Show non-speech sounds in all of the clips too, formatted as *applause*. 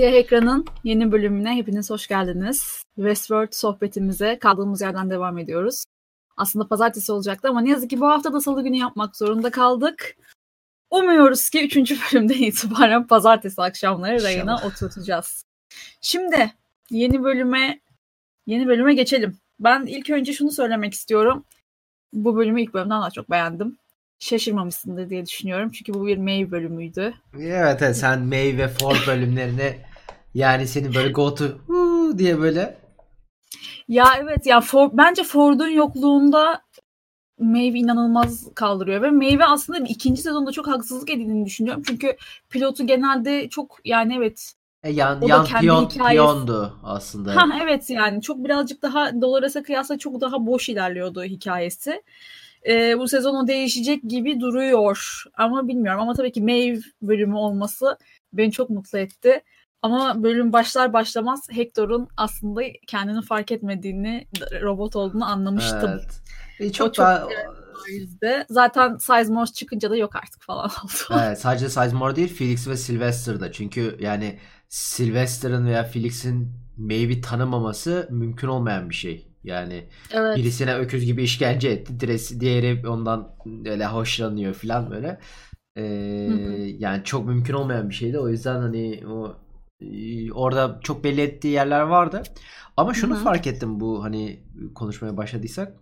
Siyah Ekran'ın yeni bölümüne hepiniz hoş geldiniz. Westworld sohbetimize kaldığımız yerden devam ediyoruz. Aslında pazartesi olacaktı ama ne yazık ki bu hafta da salı günü yapmak zorunda kaldık. Umuyoruz ki 3. *laughs* bölümden itibaren pazartesi akşamları rayına oturtacağız. Şimdi yeni bölüme yeni bölüme geçelim. Ben ilk önce şunu söylemek istiyorum. Bu bölümü ilk bölümden daha çok beğendim şaşırmamışsındır diye düşünüyorum. Çünkü bu bir May bölümüydü. Evet, evet sen May ve Ford bölümlerine yani seni böyle go to diye böyle. Ya evet ya Ford, bence Ford'un yokluğunda Maeve inanılmaz kaldırıyor ve Maeve aslında ikinci sezonda çok haksızlık edildiğini düşünüyorum. Çünkü pilotu genelde çok yani evet e, yan, o yan piyon, piyondu aslında. Ha, evet yani çok birazcık daha Dolores'e kıyasla çok daha boş ilerliyordu hikayesi e, bu sezon o değişecek gibi duruyor. Ama bilmiyorum ama tabii ki Maeve bölümü olması beni çok mutlu etti. Ama bölüm başlar başlamaz Hector'un aslında kendini fark etmediğini, robot olduğunu anlamıştım. Evet. E, çok, o çok daha... yüzde. Zaten Sizemore çıkınca da yok artık falan *laughs* oldu. Evet, sadece Sizemore değil Felix ve Sylvester'da. Çünkü yani Sylvester'ın veya Felix'in Maeve'i tanımaması mümkün olmayan bir şey. Yani evet. birisine öküz gibi işkence etti. Diresi, diğeri ondan öyle hoşlanıyor falan böyle. Ee, yani çok mümkün olmayan bir şeydi. O yüzden hani o orada çok belli ettiği yerler vardı. Ama şunu Hı-hı. fark ettim bu hani konuşmaya başladıysak.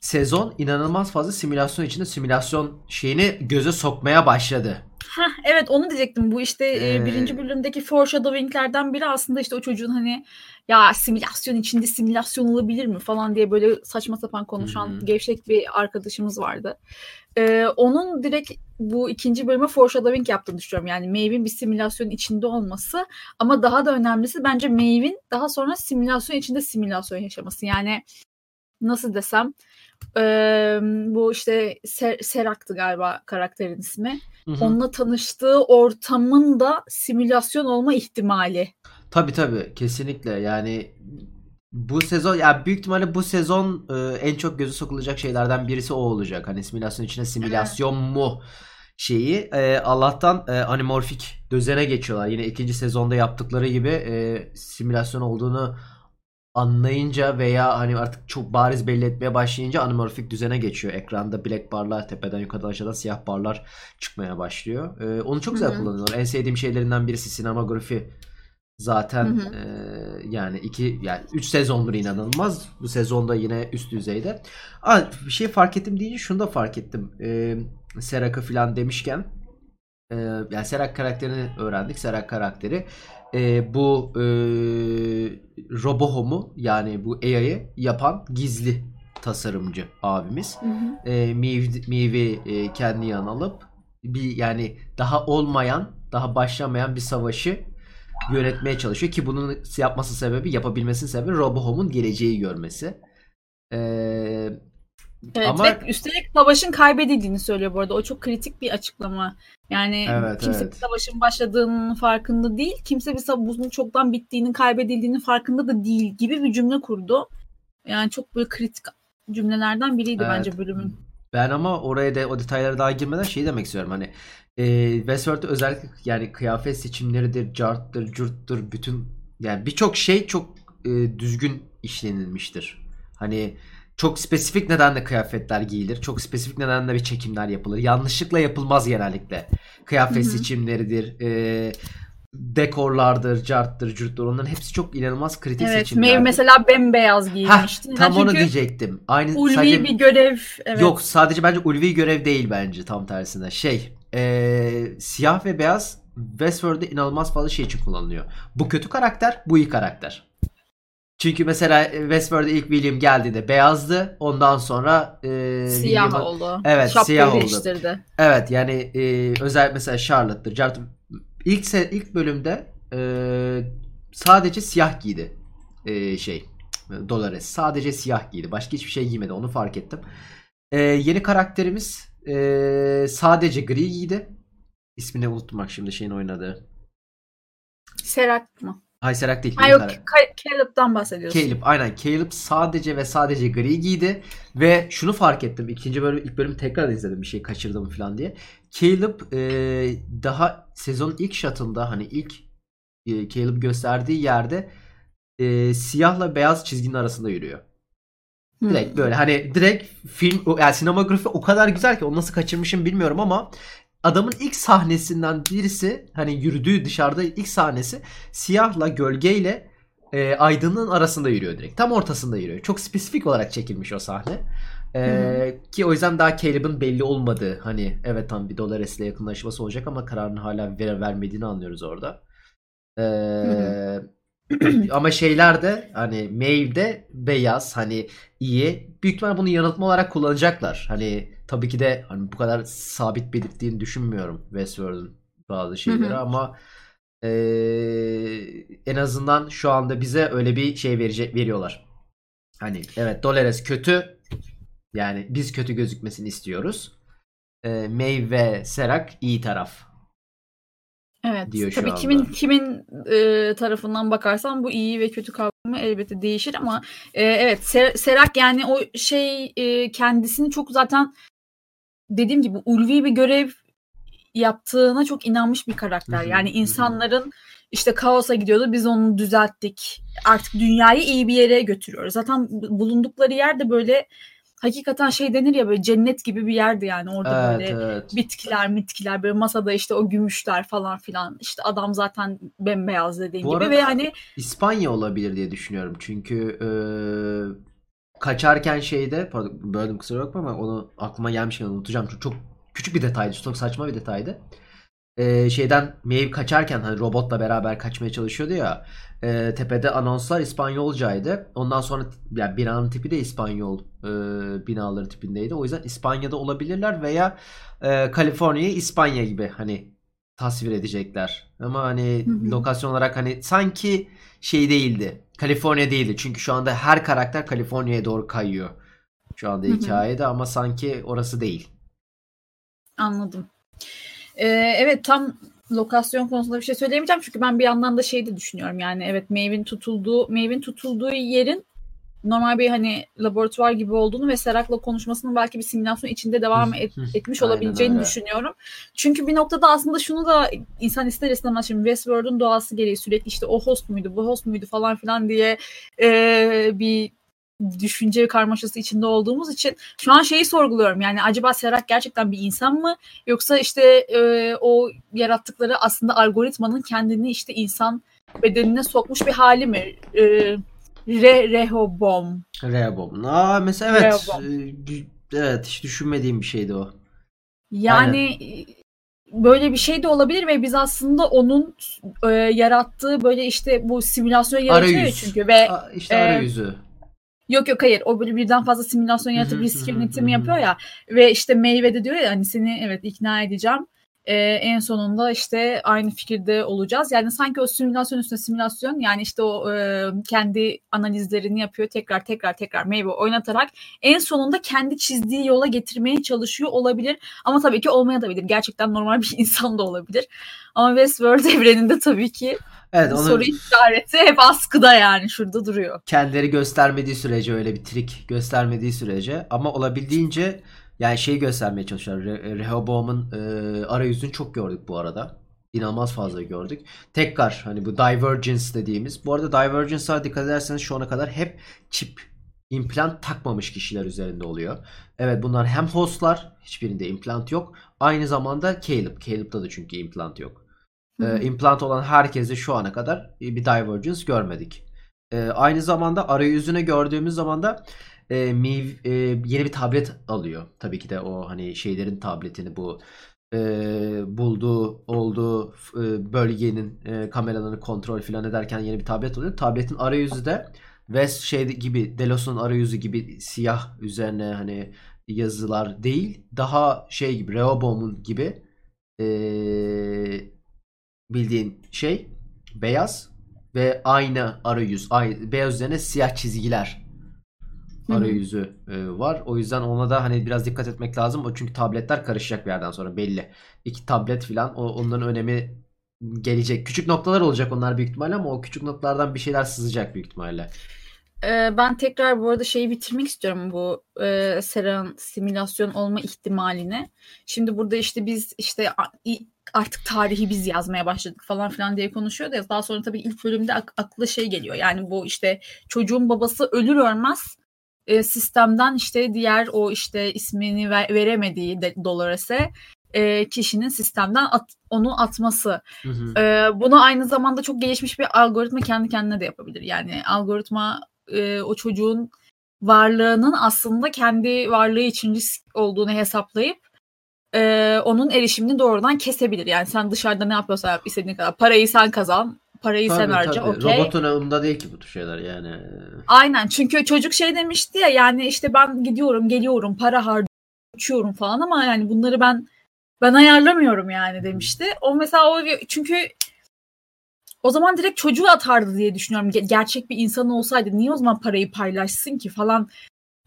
Sezon inanılmaz fazla simülasyon içinde simülasyon şeyini göze sokmaya başladı. Heh, evet onu diyecektim. Bu işte ee... birinci bölümdeki foreshadowing'lerden biri aslında işte o çocuğun hani ya simülasyon içinde simülasyon olabilir mi falan diye böyle saçma sapan konuşan hmm. gevşek bir arkadaşımız vardı. Ee, onun direkt bu ikinci bölüme foreshadowing yaptığını düşünüyorum. Yani Maeve'in bir simülasyon içinde olması ama daha da önemlisi bence Maeve'in daha sonra simülasyon içinde simülasyon yaşaması. Yani nasıl desem e, bu işte Ser, Serak'tı galiba karakterin ismi. Hı hı. Onunla tanıştığı ortamın da simülasyon olma ihtimali. Tabii tabii kesinlikle yani bu sezon ya yani büyük ihtimalle bu sezon e, en çok gözü sokulacak şeylerden birisi o olacak. Hani simülasyon içine simülasyon mu şeyi e, Allah'tan e, animorfik düzene geçiyorlar. Yine ikinci sezonda yaptıkları gibi e, simülasyon olduğunu anlayınca veya hani artık çok bariz belli etmeye başlayınca animorfik düzene geçiyor. Ekranda black barlar tepeden yukarıdan aşağıdan siyah barlar çıkmaya başlıyor. Ee, onu çok güzel Hı-hı. kullanıyorlar. En sevdiğim şeylerinden birisi sinemografi. Zaten e, yani iki yani üç sezondur inanılmaz. Bu sezonda yine üst düzeyde. Aa, bir şey fark ettim deyince şunu da fark ettim. Ee, Serak'ı falan demişken e, yani Serak karakterini öğrendik. Serak karakteri e, bu e, Robohom'u yani bu AI'yı yapan gizli tasarımcı abimiz. Hı hı. E, Mivi e, kendi yanına alıp bir yani daha olmayan, daha başlamayan bir savaşı yönetmeye çalışıyor ki bunun yapması sebebi, yapabilmesinin sebebi Robohom'un geleceği görmesi. Eee Evet Ama... ve üstelik savaşın kaybedildiğini söylüyor bu arada. O çok kritik bir açıklama. Yani evet, kimse evet. bir savaşın başladığının farkında değil. Kimse bir savaşın çoktan bittiğinin, kaybedildiğinin farkında da değil gibi bir cümle kurdu. Yani çok böyle kritik cümlelerden biriydi evet. bence bölümün. Ben ama oraya da o detaylara daha girmeden şey demek istiyorum. Hani e, Westworld'da özellikle yani kıyafet seçimleridir, carttır, curttur, bütün yani birçok şey çok e, düzgün işlenilmiştir. Hani çok spesifik nedenle kıyafetler giyilir. Çok spesifik nedenle bir çekimler yapılır. Yanlışlıkla yapılmaz genellikle. Kıyafet Hı-hı. seçimleridir. E, dekorlardır, carttır, cürttür. Onların hepsi çok inanılmaz kritik evet, seçimler. Evet. mesela bembeyaz giymişti. Heh, tam onu diyecektim. Aynı ulvi sadece, bir görev. Evet. Yok sadece bence ulvi görev değil bence tam tersine. Şey e, siyah ve beyaz Westworld'de inanılmaz fazla şey için kullanılıyor. Bu kötü karakter, bu iyi karakter. Çünkü mesela e, Westworld'e ilk William geldiğinde beyazdı. Ondan sonra e, siyah oldu. Evet, Şapkayı siyah oldu. Değiştirdi. Evet, yani e, özel mesela Charlotte'dır. Charlotte ilk se- ilk bölümde e, sadece siyah giydi. E, şey Dolores sadece siyah giydi. Başka hiçbir şey giymedi. Onu fark ettim. E, yeni karakterimiz e, sadece gri giydi. İsmini unuttum bak şimdi şeyin oynadığı. Serak mı? Hayserak değil. Ha yok Caleb'dan bahsediyorsun. Caleb aynen. Caleb sadece ve sadece gri giydi. Ve şunu fark ettim. ikinci bölüm ilk bölümü tekrar izledim bir şey kaçırdım falan diye. Caleb e, daha sezon ilk shot'ında hani ilk e, Caleb gösterdiği yerde e, siyahla beyaz çizginin arasında yürüyor. Direkt böyle hani direkt film yani sinemografi o kadar güzel ki onu nasıl kaçırmışım bilmiyorum ama adamın ilk sahnesinden birisi hani yürüdüğü dışarıda ilk sahnesi siyahla gölgeyle e, aydınlığın arasında yürüyor direkt. Tam ortasında yürüyor. Çok spesifik olarak çekilmiş o sahne. E, ki o yüzden daha Caleb'ın belli olmadığı hani evet tam bir Dolores'le yakınlaşması olacak ama kararını hala ver vermediğini anlıyoruz orada. Eee *clears throat* ama şeyler de hani Maeve'de beyaz hani iyi. Büyük ihtimalle bunu yanıltma olarak kullanacaklar. Hani tabii ki de hani bu kadar sabit belirttiğini düşünmüyorum Westworld'un bazı şeyleri ama ee, en azından şu anda bize öyle bir şey verecek veriyorlar. Hani evet Dolores kötü. Yani biz kötü gözükmesini istiyoruz. E, Maeve ve Serak iyi taraf. Evet. Diyor tabii kimin kimin e, tarafından bakarsan bu iyi ve kötü kavramı elbette değişir ama e, evet Ser, Serak yani o şey e, kendisini çok zaten dediğim gibi ulvi bir görev yaptığına çok inanmış bir karakter. Yani insanların işte kaosa gidiyordu biz onu düzelttik. Artık dünyayı iyi bir yere götürüyoruz. Zaten bulundukları yerde böyle hakikaten şey denir ya böyle cennet gibi bir yerdi yani orada evet, böyle evet. bitkiler mitkiler böyle masada işte o gümüşler falan filan işte adam zaten bembeyaz dediğin Bu gibi ve hani İspanya olabilir diye düşünüyorum çünkü e, kaçarken şeyde pardon böldüm kusura bakma ama onu aklıma gelmişken unutacağım çok, çok küçük bir detaydı çok saçma bir detaydı e, şeyden Maeve kaçarken hani robotla beraber kaçmaya çalışıyordu ya e, tepede anonslar İspanyolcaydı. Ondan sonra yani binanın tipi de İspanyol e, binaları tipindeydi. O yüzden İspanya'da olabilirler veya e, Kaliforniya'yı İspanya gibi hani tasvir edecekler. Ama hani hı hı. lokasyon olarak hani sanki şey değildi. Kaliforniya değildi. Çünkü şu anda her karakter Kaliforniya'ya doğru kayıyor. Şu anda hikayede ama sanki orası değil. Anladım. Ee, evet tam lokasyon konusunda bir şey söyleyemeyeceğim çünkü ben bir yandan da şey de düşünüyorum yani evet Maeve'in tutulduğu Maeve'in tutulduğu yerin normal bir hani laboratuvar gibi olduğunu ve Serak'la konuşmasının belki bir simülasyon içinde devam et, etmiş olabileceğini düşünüyorum. Çünkü bir noktada aslında şunu da insan ister istemez şimdi Westworld'un doğası gereği sürekli işte o host muydu bu host muydu falan filan diye e, bir düşünce karmaşası içinde olduğumuz için şu an şeyi sorguluyorum. Yani acaba Serhat gerçekten bir insan mı yoksa işte e, o yarattıkları aslında algoritmanın kendini işte insan bedenine sokmuş bir hali mi? E, Re Rehobom. Rehobom. Aa mesela evet. Rehobom. E, evet hiç düşünmediğim bir şeydi o. Yani Aynen. böyle bir şey de olabilir ve biz aslında onun e, yarattığı böyle işte bu simülasyon yaratıyor arayüz. çünkü ve işte arayüzü. E, Yok yok hayır o böyle birden fazla simülasyon yaratıp risk yönetimi yapıyor ya ve işte meyvede diyor ya hani seni evet ikna edeceğim ee, en sonunda işte aynı fikirde olacağız. Yani sanki o simülasyon üstüne simülasyon yani işte o e, kendi analizlerini yapıyor tekrar tekrar tekrar meyve oynatarak en sonunda kendi çizdiği yola getirmeye çalışıyor olabilir. Ama tabii ki olmaya da bilir. Gerçekten normal bir *laughs* insan da olabilir. Ama Westworld evreninde tabii ki Evet, onu soru işareti hep askıda yani şurada duruyor. Kendileri göstermediği sürece öyle bir trik göstermediği sürece ama olabildiğince yani şey göstermeye çalışıyorlar. Re- Rehoboam'ın e, arayüzünü çok gördük bu arada. İnanılmaz fazla gördük. Tekrar hani bu Divergence dediğimiz. Bu arada Divergence'a dikkat ederseniz şu ana kadar hep çip implant takmamış kişiler üzerinde oluyor. Evet bunlar hem hostlar hiçbirinde implant yok. Aynı zamanda Caleb. Caleb'da da çünkü implant yok e, implant olan herkese şu ana kadar bir divergence görmedik. E, aynı zamanda arayüzüne gördüğümüz zaman da e, Miv e, yeni bir tablet alıyor. Tabii ki de o hani şeylerin tabletini bu e, bulduğu olduğu e, bölgenin e, kameralarını kontrol falan ederken yeni bir tablet alıyor. Tabletin arayüzü de West şey gibi Delos'un arayüzü gibi siyah üzerine hani yazılar değil. Daha şey gibi Rehoboam'un gibi e, bildiğin şey beyaz ve aynı arayüz. Aynı, beyaz üzerine siyah çizgiler arayüzü e, var. O yüzden ona da hani biraz dikkat etmek lazım. O çünkü tabletler karışacak bir yerden sonra belli. İki tablet filan o, onların önemi gelecek. Küçük noktalar olacak onlar büyük ihtimalle ama o küçük noktalardan bir şeyler sızacak büyük ihtimalle. Ee, ben tekrar bu arada şeyi bitirmek istiyorum bu e, Sera'nın simülasyon olma ihtimalini. Şimdi burada işte biz işte artık tarihi biz yazmaya başladık falan filan diye konuşuyordu ya. Daha sonra tabii ilk bölümde ak- akla şey geliyor. Yani bu işte çocuğun babası ölür ölmez e, sistemden işte diğer o işte ismini ver, veremediği de, Dolores'e e, kişinin sistemden at, onu atması. Hı hı. E, bunu aynı zamanda çok gelişmiş bir algoritma kendi kendine de yapabilir. Yani algoritma e, o çocuğun varlığının aslında kendi varlığı için risk olduğunu hesaplayıp e, onun erişimini doğrudan kesebilir. Yani sen dışarıda ne yapıyorsan yap istediğin kadar parayı sen kazan, parayı Tabii, harca tabii. okey. Robotun umurunda değil ki bu tür şeyler yani. Aynen çünkü çocuk şey demişti ya yani işte ben gidiyorum geliyorum para harcıyorum uçuyorum falan ama yani bunları ben ben ayarlamıyorum yani demişti. O mesela o çünkü o zaman direkt çocuğu atardı diye düşünüyorum. Ge- gerçek bir insan olsaydı niye o zaman parayı paylaşsın ki falan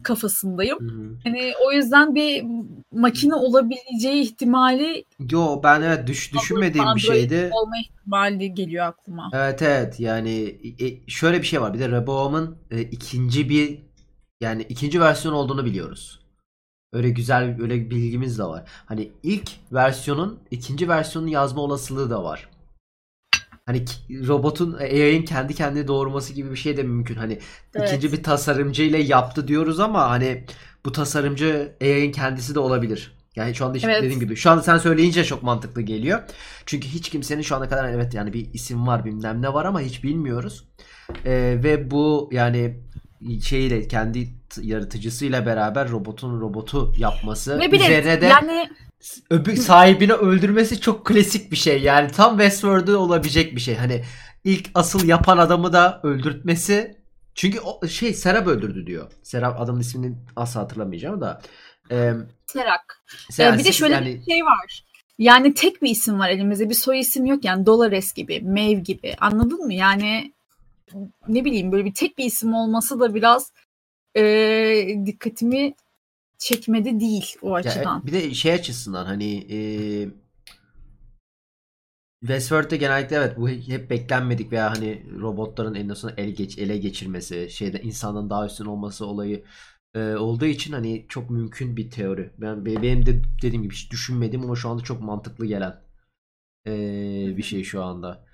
kafasındayım. Hı hı. Hani o yüzden bir makine olabileceği ihtimali Yo ben evet düş, düşünmediğim bir şeydi. olma ihtimali geliyor aklıma. Evet evet yani e, şöyle bir şey var. Bir de Rehoboam'ın e, ikinci bir yani ikinci versiyon olduğunu biliyoruz. Öyle güzel öyle bir bilgimiz de var. Hani ilk versiyonun ikinci versiyonun yazma olasılığı da var. Hani robotun AI'ın kendi kendini doğurması gibi bir şey de mümkün. Hani Evet. ikinci bir tasarımcı ile yaptı diyoruz ama hani bu tasarımcı AI'ın kendisi de olabilir. Yani şu anda hiç Evet. dediğim gibi şu anda sen söyleyince çok mantıklı geliyor. Çünkü hiç kimsenin şu ana kadar evet yani bir isim var bilmem ne var ama hiç bilmiyoruz. Ee, ve bu yani şeyle kendi yaratıcısıyla beraber robotun robotu yapması Ve bir de üzerine de yani öbür sahibini öldürmesi çok klasik bir şey. Yani tam Westworld'da olabilecek bir şey. Hani ilk asıl yapan adamı da öldürtmesi çünkü o şey Serap öldürdü diyor. Serap adamın ismini asla hatırlamayacağım da. Ee, Terak. Serap- Ee, bir de şöyle yani- bir şey var. Yani tek bir isim var elimizde. Bir soy isim yok yani Dolores gibi, Maeve gibi. Anladın mı? Yani ne bileyim böyle bir tek bir isim olması da biraz e, dikkatimi çekmedi değil o Ya, açıdan. bir de şey açısından hani e, Westworld'de genellikle evet bu hep beklenmedik veya hani robotların en sonunda ele, geç, ele geçirmesi, şeyde insandan daha üstün olması olayı e, olduğu için hani çok mümkün bir teori. Ben be- benim de dediğim gibi hiç düşünmedim ama şu anda çok mantıklı gelen e, bir şey şu anda.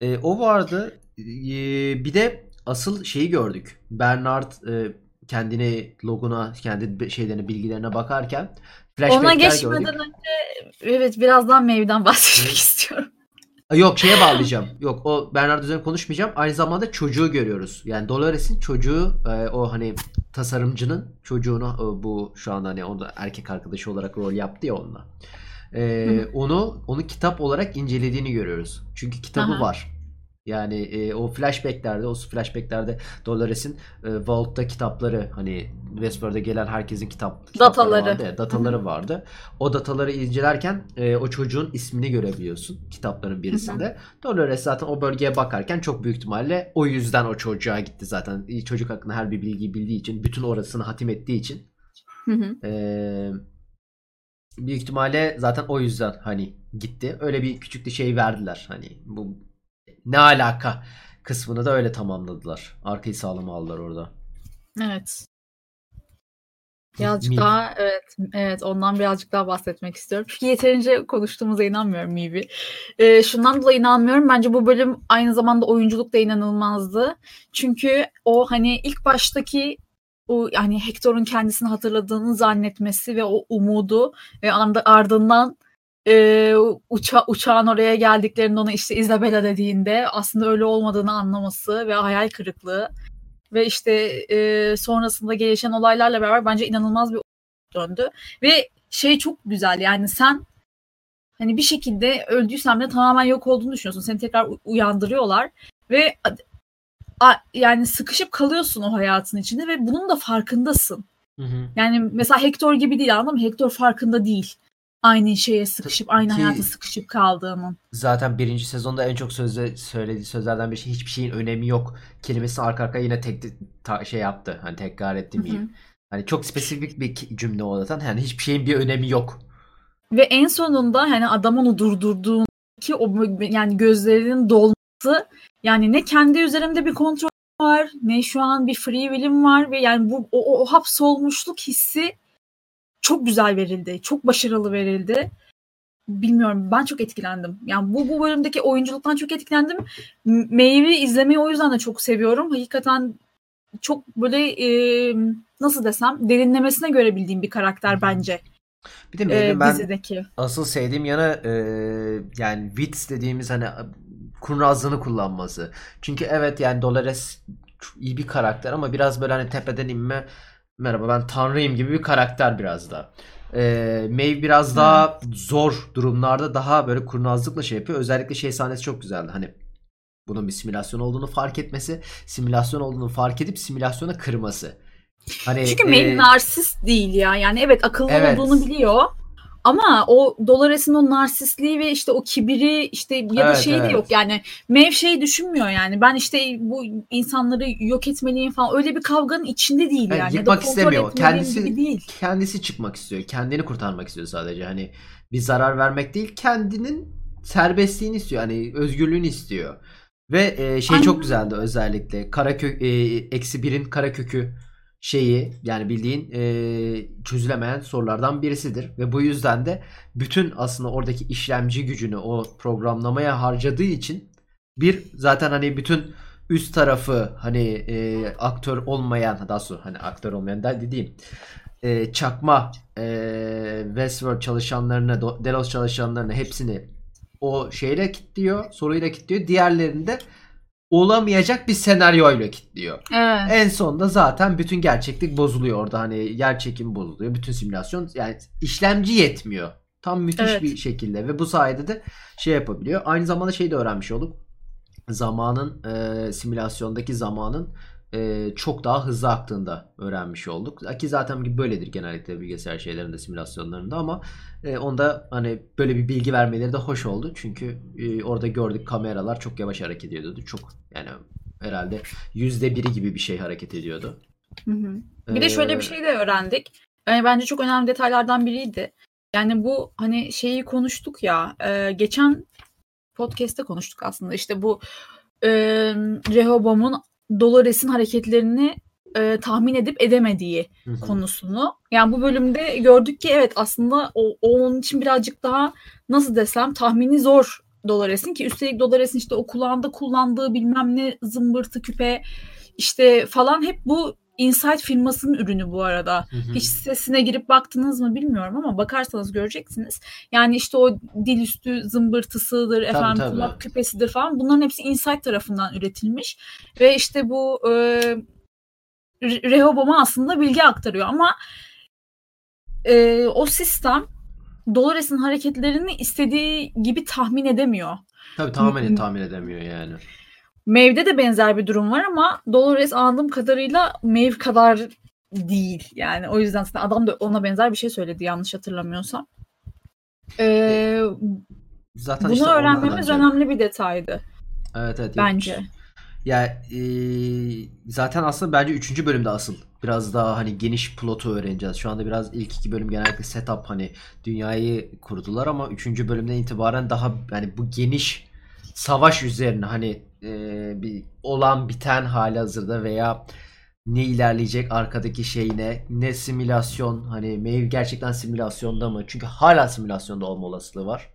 E, o vardı. E, bir de asıl şeyi gördük. Bernard e, kendini loguna, kendi şeylerine, bilgilerine bakarken Ona geçmeden gördük. önce evet birazdan Maeve'den *laughs* bahsetmek istiyorum. Yok şeye bağlayacağım. Yok o Bernard üzerine konuşmayacağım. Aynı zamanda çocuğu görüyoruz. Yani Dolores'in çocuğu e, o hani tasarımcının çocuğunu e, bu şu anda hani o da erkek arkadaşı olarak rol yaptı ya onunla. E, hı. onu onu kitap olarak incelediğini görüyoruz. Çünkü kitabı Aha. var. Yani e, o flashbacklerde, o flashbacklerde Dolores'in e, Vault'ta kitapları hani Westworld'a gelen herkesin kitap kitapları Dataları. vardı ya, dataları vardı. O dataları incelerken e, o çocuğun ismini görebiliyorsun kitapların birisinde. Dolores zaten o bölgeye bakarken çok büyük ihtimalle o yüzden o çocuğa gitti zaten. Çocuk hakkında her bir bilgiyi bildiği için, bütün orasını hatim ettiği için e, büyük ihtimalle zaten o yüzden hani gitti. Öyle bir küçük de şey verdiler. Hani bu ne alaka kısmını da öyle tamamladılar. Arkayı sağlam aldılar orada. Evet. Birazcık Mil. daha evet evet ondan birazcık daha bahsetmek istiyorum. Çünkü yeterince konuştuğumuza inanmıyorum Mibi. Ee, şundan dolayı inanmıyorum. Bence bu bölüm aynı zamanda oyunculuk da inanılmazdı. Çünkü o hani ilk baştaki o yani Hector'un kendisini hatırladığını zannetmesi ve o umudu ve anda- ardından e, uça, uçağın oraya geldiklerinde ona işte Isabella dediğinde aslında öyle olmadığını anlaması ve hayal kırıklığı ve işte e, sonrasında gelişen olaylarla beraber bence inanılmaz bir döndü. Ve şey çok güzel yani sen hani bir şekilde öldüysen de tamamen yok olduğunu düşünüyorsun. Seni tekrar uyandırıyorlar ve a- yani sıkışıp kalıyorsun o hayatın içinde ve bunun da farkındasın. Hı hı. Yani mesela Hector gibi değil anladın mı? Hector farkında değil. Aynı şeye sıkışıp, aynı Ki- hayata sıkışıp kaldığının. Zaten birinci sezonda en çok sözde söylediği sözlerden bir şey hiçbir şeyin önemi yok kelimesi arka arkaya yine tek ta- şey yaptı. Hani tekrar etti miyim? Hani çok spesifik bir cümle o zaten. Yani hiçbir şeyin bir önemi yok. Ve en sonunda hani adam onu durdurduğun ki o yani gözlerinin dolması yani ne kendi üzerimde bir kontrol var ne şu an bir free will'im var ve yani bu o, o, o hapsolmuşluk hissi çok güzel verildi. Çok başarılı verildi. bilmiyorum ben çok etkilendim. Yani bu bu bölümdeki oyunculuktan çok etkilendim. Maeve'i izlemeyi o yüzden de çok seviyorum. Hakikaten çok böyle e, nasıl desem derinlemesine görebildiğim bir karakter bence. Bir de e, ben dizideki. asıl sevdiğim yanı e, yani wits dediğimiz hani kurnazlığını kullanması. Çünkü evet yani Dolores iyi bir karakter ama biraz böyle hani tepeden inme merhaba ben tanrıyım gibi bir karakter biraz da. Ee, Maeve biraz daha zor durumlarda daha böyle kurnazlıkla şey yapıyor. Özellikle şey sahnesi çok güzeldi. Hani bunun bir simülasyon olduğunu fark etmesi, simülasyon olduğunu fark edip simülasyona kırması. Hani Çünkü Maeve e, narsist değil ya. Yani evet akıllı evet. olduğunu biliyor ama o Dolores'in o narsistliği ve işte o kibiri işte ya da evet, şeyi evet. de yok yani. Mev şey düşünmüyor yani. Ben işte bu insanları yok etmeliyim falan. Öyle bir kavganın içinde değil yani. yani yıkmak istemiyor. Kendisi değil. kendisi çıkmak istiyor. Kendini kurtarmak istiyor sadece. Hani bir zarar vermek değil, kendinin serbestliğini istiyor. Hani özgürlüğünü istiyor. Ve e, şey Aynen. çok güzeldi özellikle. Karakök e, eksi birin kara kökü şeyi yani bildiğin e, çözülemeyen sorulardan birisidir. Ve bu yüzden de bütün aslında oradaki işlemci gücünü o programlamaya harcadığı için bir zaten hani bütün üst tarafı hani e, aktör olmayan daha sonra hani aktör olmayan da dediğim e, çakma e, Westworld çalışanlarını Delos çalışanlarını hepsini o şeyle kilitliyor soruyla kilitliyor. Diğerlerinde olamayacak bir senaryoyla kilitliyor. Evet. En sonunda zaten bütün gerçeklik bozuluyor orada. Hani yer çekim bozuluyor. Bütün simülasyon yani işlemci yetmiyor. Tam müthiş evet. bir şekilde ve bu sayede de şey yapabiliyor. Aynı zamanda şey de öğrenmiş olduk. Zamanın e, simülasyondaki zamanın e, çok daha hızlı aktığında öğrenmiş olduk. Ki zaten böyledir genellikle bilgisayar şeylerinde simülasyonlarında ama e, onda hani böyle bir bilgi vermeleri de hoş oldu. Çünkü e, orada gördük kameralar çok yavaş hareket ediyordu. Çok yani herhalde yüzde biri gibi bir şey hareket ediyordu. Hı hı. Bir ee, de şöyle bir şey de öğrendik. Yani bence çok önemli detaylardan biriydi. Yani bu hani şeyi konuştuk ya e, geçen podcast'te konuştuk aslında işte bu e, Rehoboam'un Dolores'in hareketlerini e, tahmin edip edemediği Hı-hı. konusunu. Yani bu bölümde gördük ki evet aslında o, o onun için birazcık daha nasıl desem tahmini zor Dolores'in ki üstelik Dolores'in işte o kulağında kullandığı bilmem ne zımbırtı küpe işte falan hep bu Insight firmasının ürünü bu arada. Hı hı. Hiç sesine girip baktınız mı bilmiyorum ama bakarsanız göreceksiniz. Yani işte o dil üstü zımbırtısıdır, tabii, efendim tabii. kulak küpesidir falan. Bunların hepsi Insight tarafından üretilmiş. Ve işte bu e, Rehoboam'a aslında bilgi aktarıyor ama e, o sistem Dolores'in hareketlerini istediği gibi tahmin edemiyor. Tabii tamamen tahmin edemiyor yani. Mev'de de benzer bir durum var ama Dolores anladığım kadarıyla Mev kadar değil. Yani o yüzden adam da ona benzer bir şey söyledi yanlış hatırlamıyorsam. Ee, Zaten bunu işte öğrenmemiz önemli bir detaydı. Evet evet. Bence. Ya e, zaten aslında bence 3. bölümde asıl biraz daha hani geniş plotu öğreneceğiz. Şu anda biraz ilk iki bölüm genellikle setup hani dünyayı kurdular ama 3. bölümden itibaren daha yani bu geniş savaş üzerine hani e, bir olan biten hali hazırda veya ne ilerleyecek arkadaki şey ne simülasyon hani Maeve gerçekten simülasyonda mı? Çünkü hala simülasyonda olma olasılığı var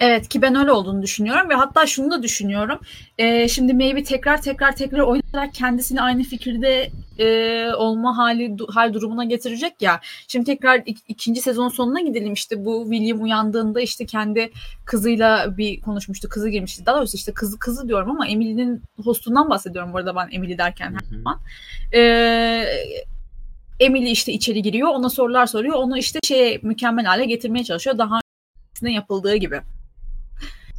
Evet ki ben öyle olduğunu düşünüyorum ve hatta şunu da düşünüyorum. Ee, şimdi Maybe tekrar tekrar tekrar oynayarak kendisini aynı fikirde e, olma hali hal durumuna getirecek ya. Şimdi tekrar ik- ikinci sezon sonuna gidelim işte bu William uyandığında işte kendi kızıyla bir konuşmuştu. Kızı girmişti. Daha doğrusu işte kızı kızı diyorum ama Emily'nin hostundan bahsediyorum bu arada ben Emily derken her zaman. Ee, Emily işte içeri giriyor. Ona sorular soruyor. Onu işte şey mükemmel hale getirmeye çalışıyor. Daha yapıldığı gibi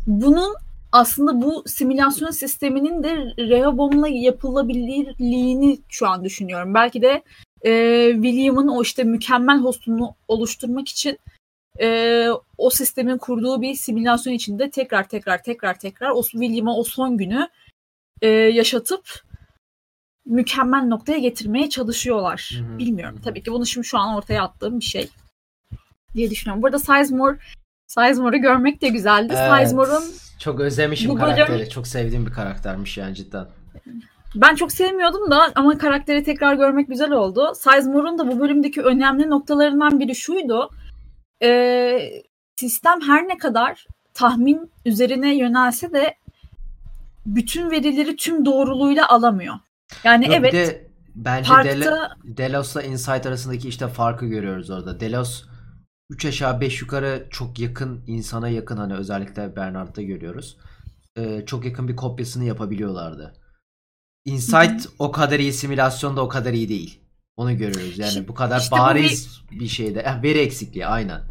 bunun aslında bu simülasyon sisteminin de Rehoboam'la yapılabilirliğini şu an düşünüyorum. Belki de e, William'ın o işte mükemmel hostunu oluşturmak için e, o sistemin kurduğu bir simülasyon içinde tekrar tekrar tekrar tekrar o William'a o son günü e, yaşatıp mükemmel noktaya getirmeye çalışıyorlar. Hı hı. Bilmiyorum. Tabii ki bunu şimdi şu an ortaya attığım bir şey diye düşünüyorum. Burada Sizemore Sizemore'u görmek de güzeldi. Evet. Sizemore'un çok özlemişim karakteri. Bölüm... Çok sevdiğim bir karaktermiş yani cidden. Ben çok sevmiyordum da ama karakteri tekrar görmek güzel oldu. Sizemore'un da bu bölümdeki önemli noktalarından biri şuydu. Ee, sistem her ne kadar tahmin üzerine yönelse de bütün verileri tüm doğruluğuyla alamıyor. Yani Yok, evet de bence parkta Delos'la Insight arasındaki işte farkı görüyoruz orada. Delos 3 aşağı 5 yukarı çok yakın insana yakın hani özellikle Bernard'da görüyoruz. Ee, çok yakın bir kopyasını yapabiliyorlardı. Insight o kadar iyi simülasyonda o kadar iyi değil. Onu görüyoruz. Yani İşte- bu kadar işte bu bariz bir şeyde. Eh, veri eksikliği aynen.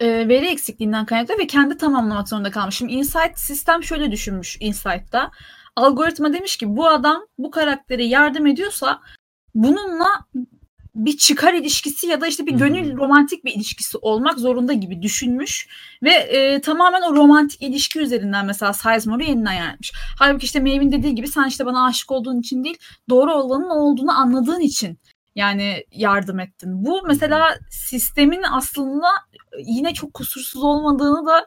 e, veri eksikliğinden kaynaklı ve kendi tamamlamak zorunda kalmış. Şimdi Insight sistem şöyle düşünmüş Insight'ta. Algoritma demiş ki bu adam bu karaktere yardım ediyorsa bununla bir çıkar ilişkisi ya da işte bir gönül romantik bir ilişkisi olmak zorunda gibi düşünmüş ve e, tamamen o romantik ilişki üzerinden mesela Sizemore'u yeniden yaratmış. Halbuki işte Maeve'in dediği gibi sen işte bana aşık olduğun için değil doğru olanın olduğunu anladığın için yani yardım ettin. Bu mesela sistemin aslında yine çok kusursuz olmadığını da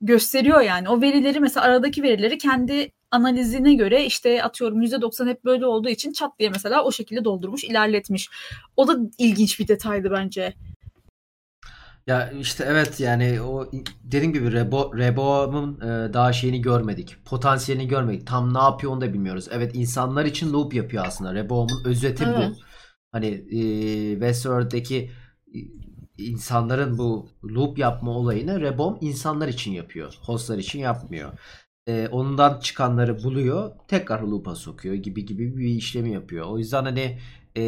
gösteriyor yani. O verileri mesela aradaki verileri kendi analizine göre işte atıyorum %90 hep böyle olduğu için çat diye mesela o şekilde doldurmuş, ilerletmiş. O da ilginç bir detaydı bence. Ya işte evet yani o dediğim gibi Rebo, Rebo'nun e, daha şeyini görmedik. Potansiyelini görmedik. Tam ne yapıyor onu da bilmiyoruz. Evet insanlar için loop yapıyor aslında. Rebo'nun özeti Evet. bu. Hani e, Westworld'deki e, insanların bu loop yapma olayını Rebom insanlar için yapıyor. Hostlar için yapmıyor. E, ondan çıkanları buluyor. Tekrar loop'a sokuyor gibi gibi bir işlemi yapıyor. O yüzden hani e,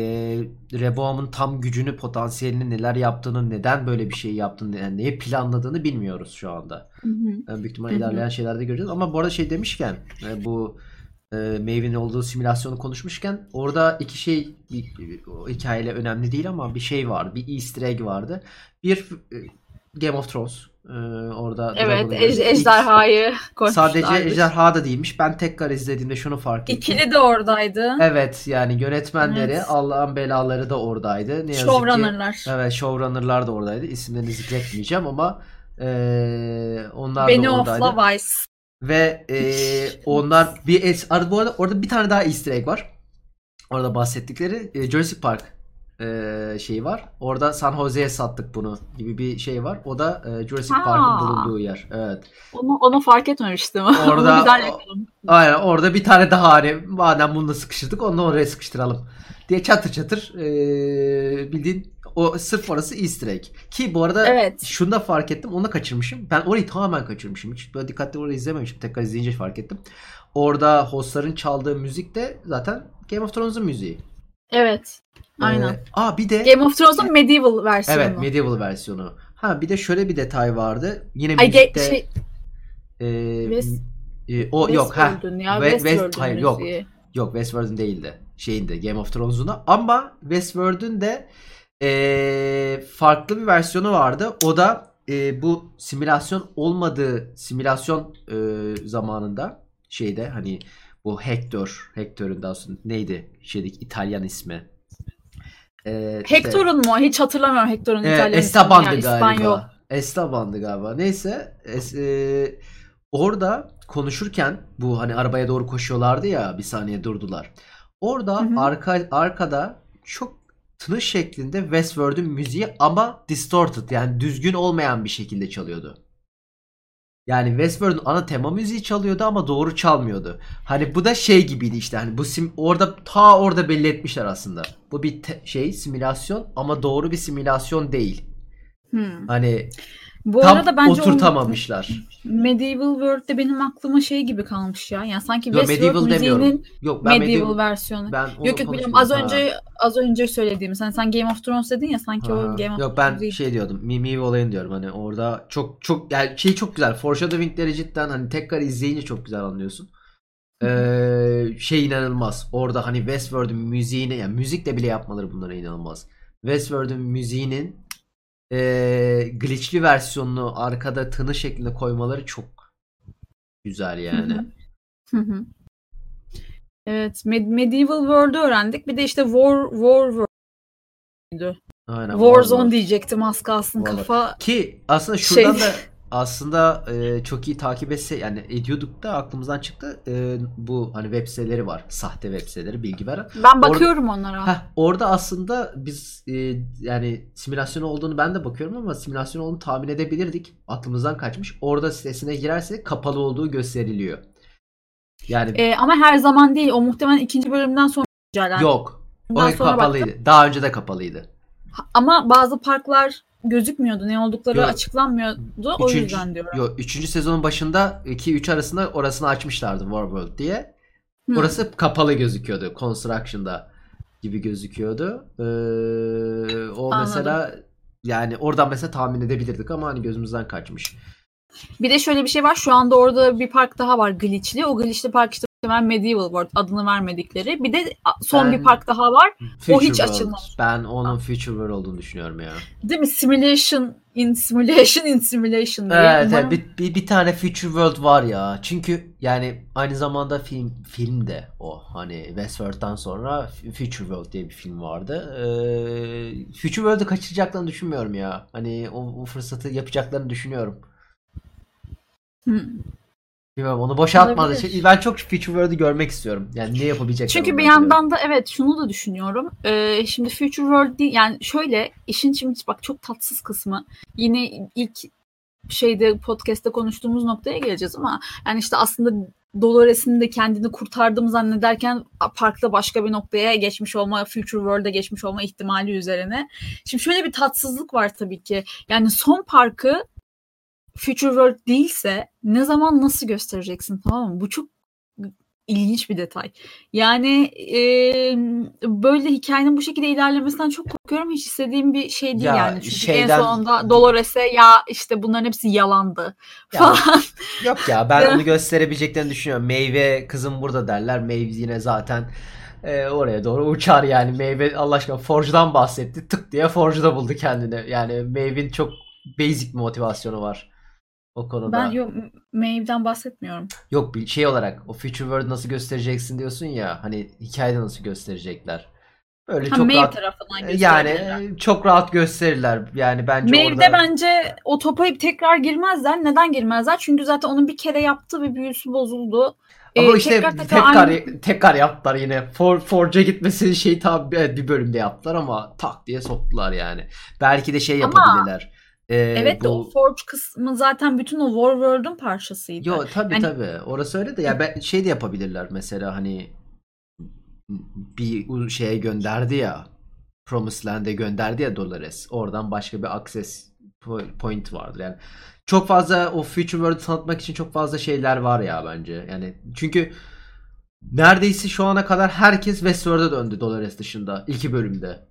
Reboam'ın tam gücünü, potansiyelini neler yaptığını, neden böyle bir şey yaptığını, yani neyi planladığını bilmiyoruz şu anda. Yani büyük ihtimal Hı hı. ilerleyen şeylerde göreceğiz. Ama bu arada şey demişken e, bu e, Maeve'nin olduğu simülasyonu konuşmuşken orada iki şey o hikayeyle önemli değil ama bir şey vardı. Bir easter egg vardı. Bir e, Game of Thrones e, orada Evet, ej- ejderhayı koymuşlardı. Sadece ejderha da değilmiş. Ben tekrar izlediğimde şunu fark ettim. İkili de oradaydı. Evet yani yönetmenleri Evet. Allah'ın belaları da oradaydı. Ne yazık ki Showrunner'lar. Evet showrunner'lar da oradaydı. İsimlerini zikretmeyeceğim ama eee, onlar da Benioff'la oradaydı. Weiss. Ve eee, onlar bir es Ar- bu arada orada bir tane daha easter egg var. Orada bahsettikleri e, Jurassic Park eee şeyi var. Orada San Jose'ye sattık bunu gibi bir şey var. O da e, Jurassic Ha. Park'ın bulunduğu yer. Evet. Onu, onu fark etmemiştim. *laughs* Orada-. Aynen orada bir tane daha hani madem bunu da sıkıştırdık onu oraya sıkıştıralım diye çatır çatır eee, bildiğin o sırf orası easter egg. Ki bu arada Evet. şunu da fark ettim onu da kaçırmışım. Ben orayı tamamen kaçırmışım. Hiç böyle dikkatli orayı izlememişim. Tekrar izleyince fark ettim. Orada hostların çaldığı müzik de zaten Game of Thrones'un müziği. Evet. Aynen. Ee, aa bir de Game of Thrones'un medieval versiyonu. evet medieval versiyonu. Ha bir de şöyle bir detay vardı. Yine Ay, müzikte şey, West- e, o yok ha. Ya. West- Westworld'un hayır, yok. Yok Westworld'un değildi. Şeyinde Game of Thrones'un ama Westworld'un de eee, farklı bir versiyonu vardı. O da eee, bu simülasyon olmadığı simülasyon eee, zamanında şeyde hani bu Hector, Hector'un daha sonra neydi şeydeki İtalyan ismi. İşte- Hector'un mu? Hiç hatırlamıyorum Hector'un Evet, İtalyan ismini Esteban'dı ya, galiba. İspanyol. Esteban'dı galiba. Neyse es- e, orada konuşurken bu hani arabaya doğru koşuyorlardı ya bir saniye durdular. Orada Hı hı. arka arkada çok tını şeklinde Westworld'un müziği ama distorted yani düzgün olmayan bir şekilde çalıyordu. Yani Westworld'un ana tema müziği çalıyordu ama doğru çalmıyordu. Hani bu da şey gibiydi işte hani bu sim orada ta orada belli etmişler aslında. Bu bir şey simülasyon ama doğru bir simülasyon değil. Hmm. Hani Bu tam arada bence oturtamamışlar. Medieval World'de benim aklıma şey gibi kalmış ya. Yani sanki Yok Westworld müziğinin Yok ben medieval, medieval, versiyonu. ben Yok yok biliyorum. Az Ha. önce az önce söylediğim sen sen Game of Thrones dedin ya sanki Ha. o Game of Yok ben müziği. şey diyordum. Mimi olayını diyorum. Hani orada çok çok yani şey çok güzel. Foreshadowing'leri cidden hani tekrar izleyince çok güzel anlıyorsun. Ee, şey inanılmaz. Orada hani Westworld'un müziğini yani müzikle bile yapmaları bunlara inanılmaz. Westworld'un müziğinin ee, glitchli versiyonunu arkada tını şeklinde koymaları çok güzel yani. Hı hı. Evet, Med- Medieval World'u öğrendik. Bir de işte War War World'ü. Aynen. Warzone Warzone. diyecektim az kalsın Vallahi. kafa. Ki aslında şuradan Şey- da aslında e, çok iyi takip etse yani ediyorduk da aklımızdan çıktı. E, bu hani web siteleri var. Sahte web siteleri bilgi veren. Ben bakıyorum Or- onlara. Heh, orada aslında biz e, yani simülasyon olduğunu ben de bakıyorum ama simülasyon olduğunu tahmin edebilirdik. Aklımızdan kaçmış. Orada sitesine girerse kapalı olduğu gösteriliyor. Yani e, ama her zaman değil. O muhtemelen ikinci bölümden sonra güncellendi. Yok. O kapalıydı. Baktım. Daha önce de kapalıydı. Ama bazı parklar gözükmüyordu. Ne oldukları yok. açıklanmıyordu. Üçüncü, o yüzden diyorum. Yok. Üçüncü sezonun başında 2-3 arasında orasını açmışlardı Warworld diye. Hmm. Orası kapalı gözüküyordu. Construction'da gibi gözüküyordu. Ee, o Anladım. mesela yani oradan mesela tahmin edebilirdik ama hani gözümüzden kaçmış. Bir de şöyle bir şey var. Şu anda orada bir park daha var glitchli. O glitchli park işte muhtemelen Medieval World adını vermedikleri. Bir de son ben, bir park daha var. o hiç World. açılmamış. Ben onun Future World olduğunu düşünüyorum ya. Değil mi? Simulation in Simulation in Simulation diye. Evet, Umarım... bir, bir, bir tane Future World var ya. Çünkü yani aynı zamanda film film de o. Hani Westworld'dan sonra Future World diye bir film vardı. Ee, Future World'ı kaçıracaklarını düşünmüyorum ya. Hani o, o fırsatı yapacaklarını düşünüyorum. Hmm. Bilmiyorum onu boşaltmadı. Şey, ben çok Future World'ı görmek istiyorum. Yani ne yapabilecekler? Çünkü bir yandan da evet şunu da düşünüyorum. Ee, şimdi Future World değil yani şöyle işin şimdi bak çok tatsız kısmı. Yine ilk şeyde podcast'te konuştuğumuz noktaya geleceğiz ama yani işte aslında Dolores'in de kendini kurtardığımı zannederken parkta başka bir noktaya geçmiş olma, Future World'e geçmiş olma ihtimali üzerine. Şimdi şöyle bir tatsızlık var tabii ki. Yani son parkı Future World değilse ne zaman nasıl göstereceksin tamam mı? Bu çok ilginç bir detay. Yani e, böyle hikayenin bu şekilde ilerlemesinden çok korkuyorum. Hiç istediğim bir şey değil ya, yani. Çünkü şeyden... en sonunda Dolores'e ya işte bunların hepsi yalandı falan. yok ya ben onu gösterebileceklerini düşünüyorum. Meyve kızım burada derler. Meyve yine zaten e, oraya doğru uçar yani. Meyve Allah aşkına Forge'dan bahsetti. Tık diye Forge'da buldu kendini. Yani Maeve'in çok basic bir motivasyonu var o konuda. Ben yok Maeve'den bahsetmiyorum. Yok bir şey olarak o Future World nasıl göstereceksin diyorsun ya hani hikayede nasıl gösterecekler. Böyle ha, çok Maeve rahat tarafından yani çok rahat gösterirler. Yani bence Maeve'de orada... bence o topa tekrar girmezler. Neden girmezler? Çünkü zaten onun bir kere yaptığı bir büyüsü bozuldu. Ama ee, işte tekrar tekrar, tekrar, aynı... tekrar yaptılar yine. For, Forge'a gitmesi şey tabi bir bölümde yaptılar ama tak diye soktular yani. Belki de şey yapabilirler. Ama ee, evet bu... de o Forge kısmı zaten bütün o Warworld'un parçasıydı. Yo tabi yani... tabi orası öyle de ya ben şey de yapabilirler mesela hani bir şeye gönderdi ya Promised Land'e gönderdi ya Dolores. Oradan başka bir access point vardır. Yani çok fazla o Future World'ı tanıtmak için çok fazla şeyler var ya bence. Yani çünkü neredeyse şu ana kadar herkes Westworld'a döndü Dolores dışında iki bölümde.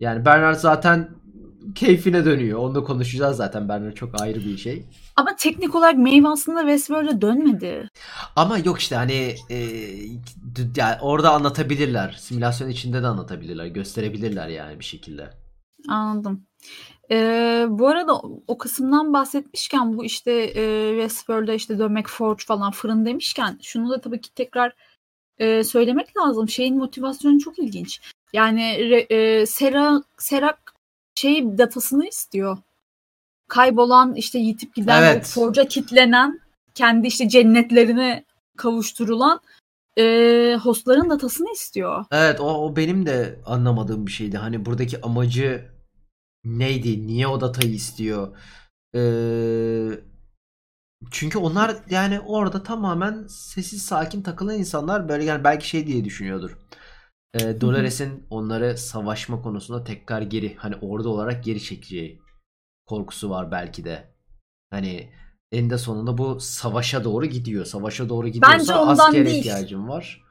Yani Bernard zaten keyfine dönüyor. Onu da konuşacağız zaten. Bence çok ayrı bir şey. Ama teknik olarak Maeve aslında Westworld'e dönmedi. Ama yok işte hani e, yani orada anlatabilirler. Simülasyon içinde de anlatabilirler. Gösterebilirler yani bir şekilde. Anladım. Ee, bu arada o kısımdan bahsetmişken bu işte e, Westworld'e işte dönmek Forge falan fırın demişken şunu da tabii ki tekrar e, söylemek lazım. Şeyin motivasyonu çok ilginç. Yani e, Sera, Serak şey datasını istiyor. Kaybolan işte yitip giden evet. forca kitlenen kendi işte cennetlerine kavuşturulan e, hostların datasını istiyor. Evet o, o benim de anlamadığım bir şeydi. Hani buradaki amacı neydi? Niye o datayı istiyor? Ee, çünkü onlar yani orada tamamen sessiz sakin takılan insanlar böyle yani belki şey diye düşünüyordur e, Dolores'in onları savaşma konusunda tekrar geri hani orada olarak geri çekeceği korkusu var belki de. Hani eninde sonunda bu savaşa doğru gidiyor. Savaşa doğru gidiyorsa Bence ondan askere değil. ihtiyacım var.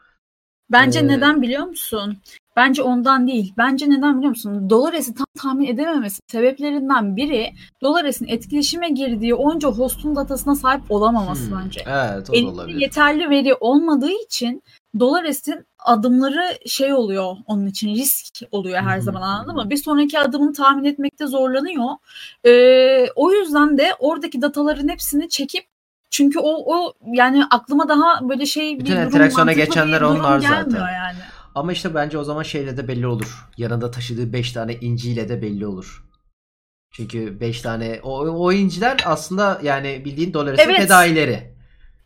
Bence ee, neden biliyor musun? Bence ondan değil. Bence neden biliyor musun? Dolores'i tam tahmin edememesi sebeplerinden biri Dolores'in etkileşime girdiği onca hostun datasına sahip olamaması hmm, bence. Evet o da olabilir. Yeterli veri olmadığı için Dolores'in adımları şey oluyor onun için risk oluyor her zaman anladın mı? Bir sonraki adımını tahmin etmekte zorlanıyor. Ee, o yüzden de oradaki dataların hepsini çekip çünkü o o yani aklıma daha böyle şey Bütün bir durum geçenler bir onlar zaten. Yani. Ama işte bence o zaman şeyle de belli olur. Yanında taşıdığı 5 tane inciyle de belli olur. Çünkü 5 tane o oyuncular aslında yani bildiğin Dolores'in Evet. fedaileri.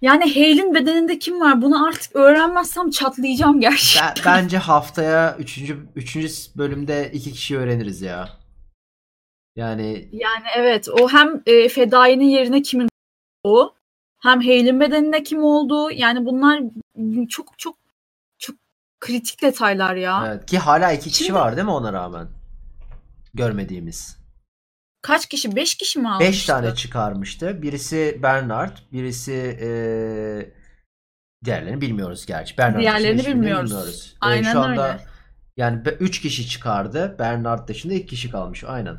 Yani Hale'in bedeninde kim var? Bunu artık öğrenmezsem çatlayacağım gerçekten. Ben- bence haftaya 3. 3. bölümde iki kişi öğreniriz ya. Yani Yani evet o hem e, fedainin yerine kimin o hem Hale'in bedeninde kim olduğu yani bunlar çok çok çok kritik detaylar ya. evet, ki hala iki kişi Şimdi- var değil mi ona rağmen? Görmediğimiz. Kaç kişi? Beş kişi mi almıştı? 5 tane çıkarmıştı. Birisi Bernard, birisi eee diğerlerini bilmiyoruz gerçi. Bernard Diğerlerini hiçbirini bilmiyoruz. Ee, Aynen şu anda öyle. yani 3 kişi çıkardı. Bernard dışında 2 kişi kalmış. Aynen.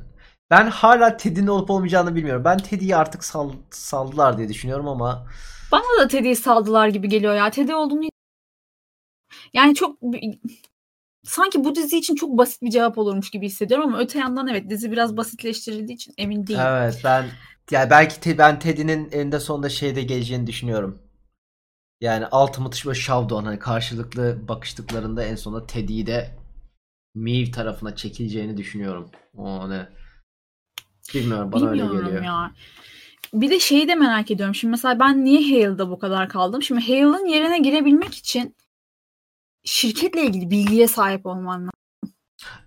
Ben hala Teddy'nin olup olmayacağını bilmiyorum. Ben Teddy'yi artık sal, saldılar diye düşünüyorum ama Bana da Teddy'yi saldılar gibi geliyor ya. Teddy olduğunu yani çok sanki bu dizi için çok basit bir cevap olurmuş gibi hissediyorum ama öte yandan evet dizi biraz basitleştirildiği için emin değilim. evet ben yani belki te- ben Teddy'nin eninde sonunda şeyde geleceğini düşünüyorum. Yani Ultimate böyle Showdown hani karşılıklı bakıştıklarında en sonunda Teddy'yi de Miv tarafına çekileceğini düşünüyorum. O hani bilmiyorum bana öyle Bilmiyorum geliyor. ya. Bir de şeyi de merak ediyorum. Şimdi mesela ben niye Hale'da bu kadar kaldım? Şimdi Hale'ın yerine girebilmek için şirketle ilgili bilgiye sahip olman lazım.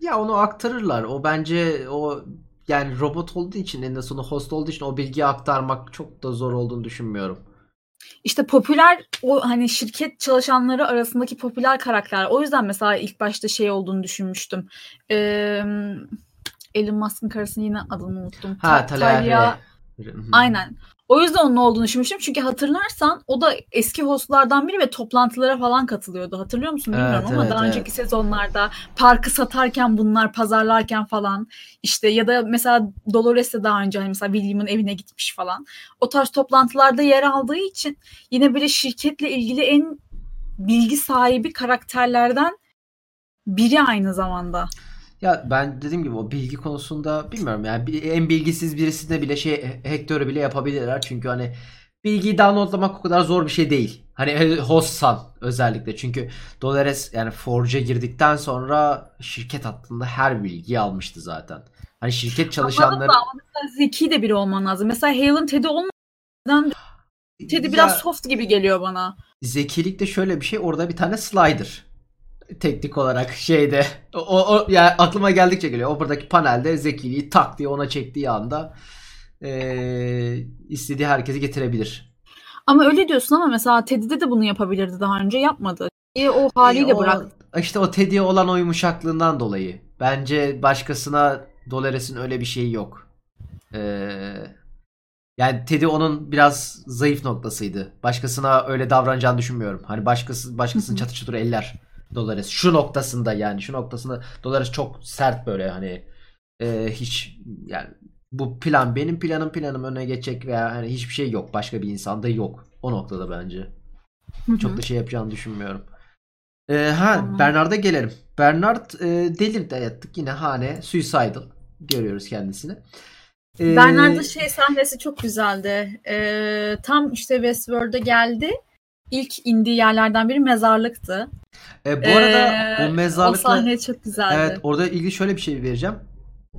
Ya onu aktarırlar. O bence o yani robot olduğu için eninde sonunda host olduğu için o bilgiyi aktarmak çok da zor olduğunu düşünmüyorum. İşte popüler o hani şirket çalışanları arasındaki popüler karakter. O yüzden mesela ilk başta şey olduğunu düşünmüştüm. Ee, Elon Musk'ın karısının yine adını unuttum. Ha Ta- Talia. Aynen. O yüzden onun olduğunu düşünmüştüm. Çünkü hatırlarsan o da eski hostlardan biri ve toplantılara falan katılıyordu. Hatırlıyor musun bilmiyorum Evet, ama evet, daha evet. önceki sezonlarda parkı satarken bunlar pazarlarken falan işte ya da mesela Dolores de daha önce hani mesela William'ın evine gitmiş falan. O tarz toplantılarda yer aldığı için yine böyle şirketle ilgili en bilgi sahibi karakterlerden biri aynı zamanda. Ya ben dediğim gibi o bilgi konusunda bilmiyorum yani en bilgisiz birisine bile şey Hector'u bile yapabilirler çünkü hani bilgiyi downloadlamak o kadar zor bir şey değil. Hani hostsan özellikle çünkü Dolores yani Forge'a girdikten sonra şirket hakkında her bilgiyi almıştı zaten. Hani şirket çalışanları ama zeki de biri olman lazım. Mesela Hale'ın Teddy olmadan Ya, biraz soft gibi geliyor bana. zekilik de şöyle bir şey orada bir tane slider teknik olarak şeyde o, o yani aklıma geldikçe geliyor. O buradaki panelde zekiliği tak diye ona çektiği anda eee istediği herkesi getirebilir. Ama öyle diyorsun ama mesela Teddy'de de bunu yapabilirdi daha önce yapmadı. İyi o haliyle E, o- bırak. İşte o Teddy'ye olan o yumuşaklığından dolayı. Bence başkasına Dolores'in öyle bir şeyi yok. Eee yani Teddy onun biraz zayıf noktasıydı. Başkasına öyle davranacağını düşünmüyorum. Hani başkası başkasını Hı hı. çatı çutur eller Dolores. Şu noktasında yani şu noktasında Dolores çok sert böyle hani eee, hiç yani bu plan benim planım planım önüne geçecek veya hani hiçbir şey yok. Başka bir insanda yok. O noktada bence. Hı hı. Çok da şey yapacağını düşünmüyorum. Ee, ha Tamam. Bernard'a gelelim. Bernard e, delirdi yattık yine hane suicidal görüyoruz kendisini. Ee, Bernard'ın şey sahnesi çok güzeldi. Ee, tam işte Westworld'a geldi. İlk indiği yerlerden biri mezarlıktı. e, bu arada Ee, o O mezarlıkla sahne çok güzeldi. evet orada ilgili şöyle bir şey vereceğim.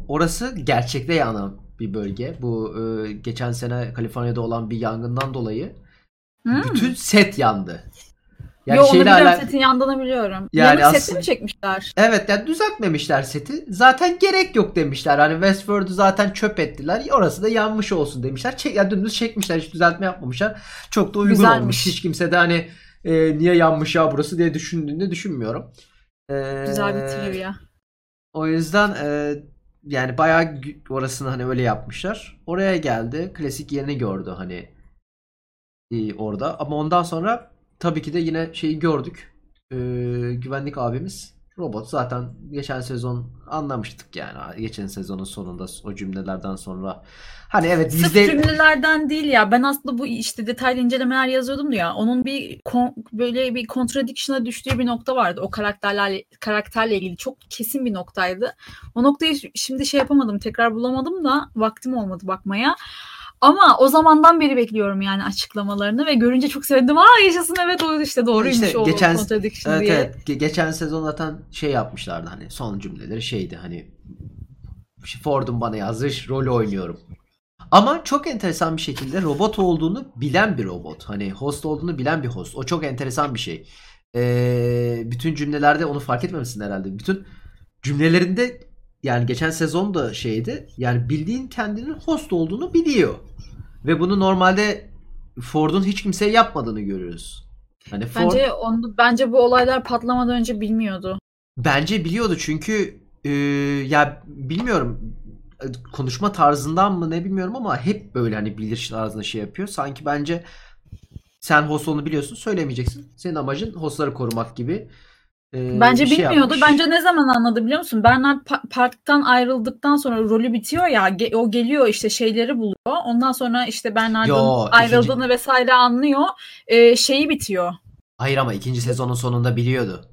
Orası gerçekte yanan bir bölge. Bu e, geçen sene Kaliforniya'da olan bir yangından dolayı Hmm. bütün set yandı. Yani Yo onu biliyorum ala- setin yandığını biliyorum. Yani Yanık seti aslında- mi çekmişler? Evet yani düzeltmemişler seti. Zaten gerek yok demişler. Hani Westworld'u zaten çöp ettiler. Orası da yanmış olsun demişler. Çek, yani dümdüz çekmişler. Hiç düzeltme yapmamışlar. Çok da uygun Güzelmiş. olmuş. Hiç kimse de hani e, niye yanmış ya burası diye düşündüğünü düşünmüyorum. E, Güzel bir trivia. O yüzden e, yani bayağı orasını hani öyle yapmışlar. Oraya geldi. Klasik yerini gördü hani e, orada. Ama ondan sonra tabii ki de yine şeyi gördük. E, güvenlik abimiz robot. Zaten geçen sezon anlamıştık yani. Geçen sezonun sonunda o cümlelerden sonra. Hani evet Sırf bizde cümlelerden değil ya. Ben aslında bu işte detaylı incelemeler yazıyordum ya. Onun bir kon- böyle bir contradiction'a düştüğü bir nokta vardı. O karakterlerle karakterle ilgili çok kesin bir noktaydı. O noktayı şimdi şey yapamadım. Tekrar bulamadım da vaktim olmadı bakmaya. Ama o zamandan beri bekliyorum yani açıklamalarını ve görünce çok sevindim. Aa yaşasın evet o işte doğruymuş İşte o geçen- Evet diye. evet. Ge- Geçen sezon zaten şey yapmışlardı hani son cümleleri şeydi hani Ford'un bana yazdığı rol oynuyorum. Ama çok enteresan bir şekilde robot olduğunu bilen bir robot. Hani host olduğunu bilen bir host. O çok enteresan bir şey. Ee, bütün cümlelerde onu fark etmemişsin herhalde. Bütün cümlelerinde yani geçen sezon da şeydi. Yani bildiğin kendinin host olduğunu biliyor. Ve bunu normalde Ford'un hiç kimseye yapmadığını görüyoruz. Hani Ford, bence onu bence bu olaylar patlamadan önce bilmiyordu. Bence biliyordu çünkü e, ya bilmiyorum konuşma tarzından mı ne bilmiyorum ama hep böyle hani bilir tarzında şey yapıyor. Sanki bence sen host olduğunu biliyorsun söylemeyeceksin. Senin amacın hostları korumak gibi. Ee, Bence şey bilmiyordu. Yapmış. Bence ne zaman anladı biliyor musun? Bernard pa- parktan ayrıldıktan sonra rolü bitiyor ya. Ge- o geliyor işte şeyleri buluyor. Ondan sonra işte Bernard'ın ayrıldığını ikinci... vesaire anlıyor. Ee, şeyi bitiyor. Hayır ama ikinci sezonun sonunda biliyordu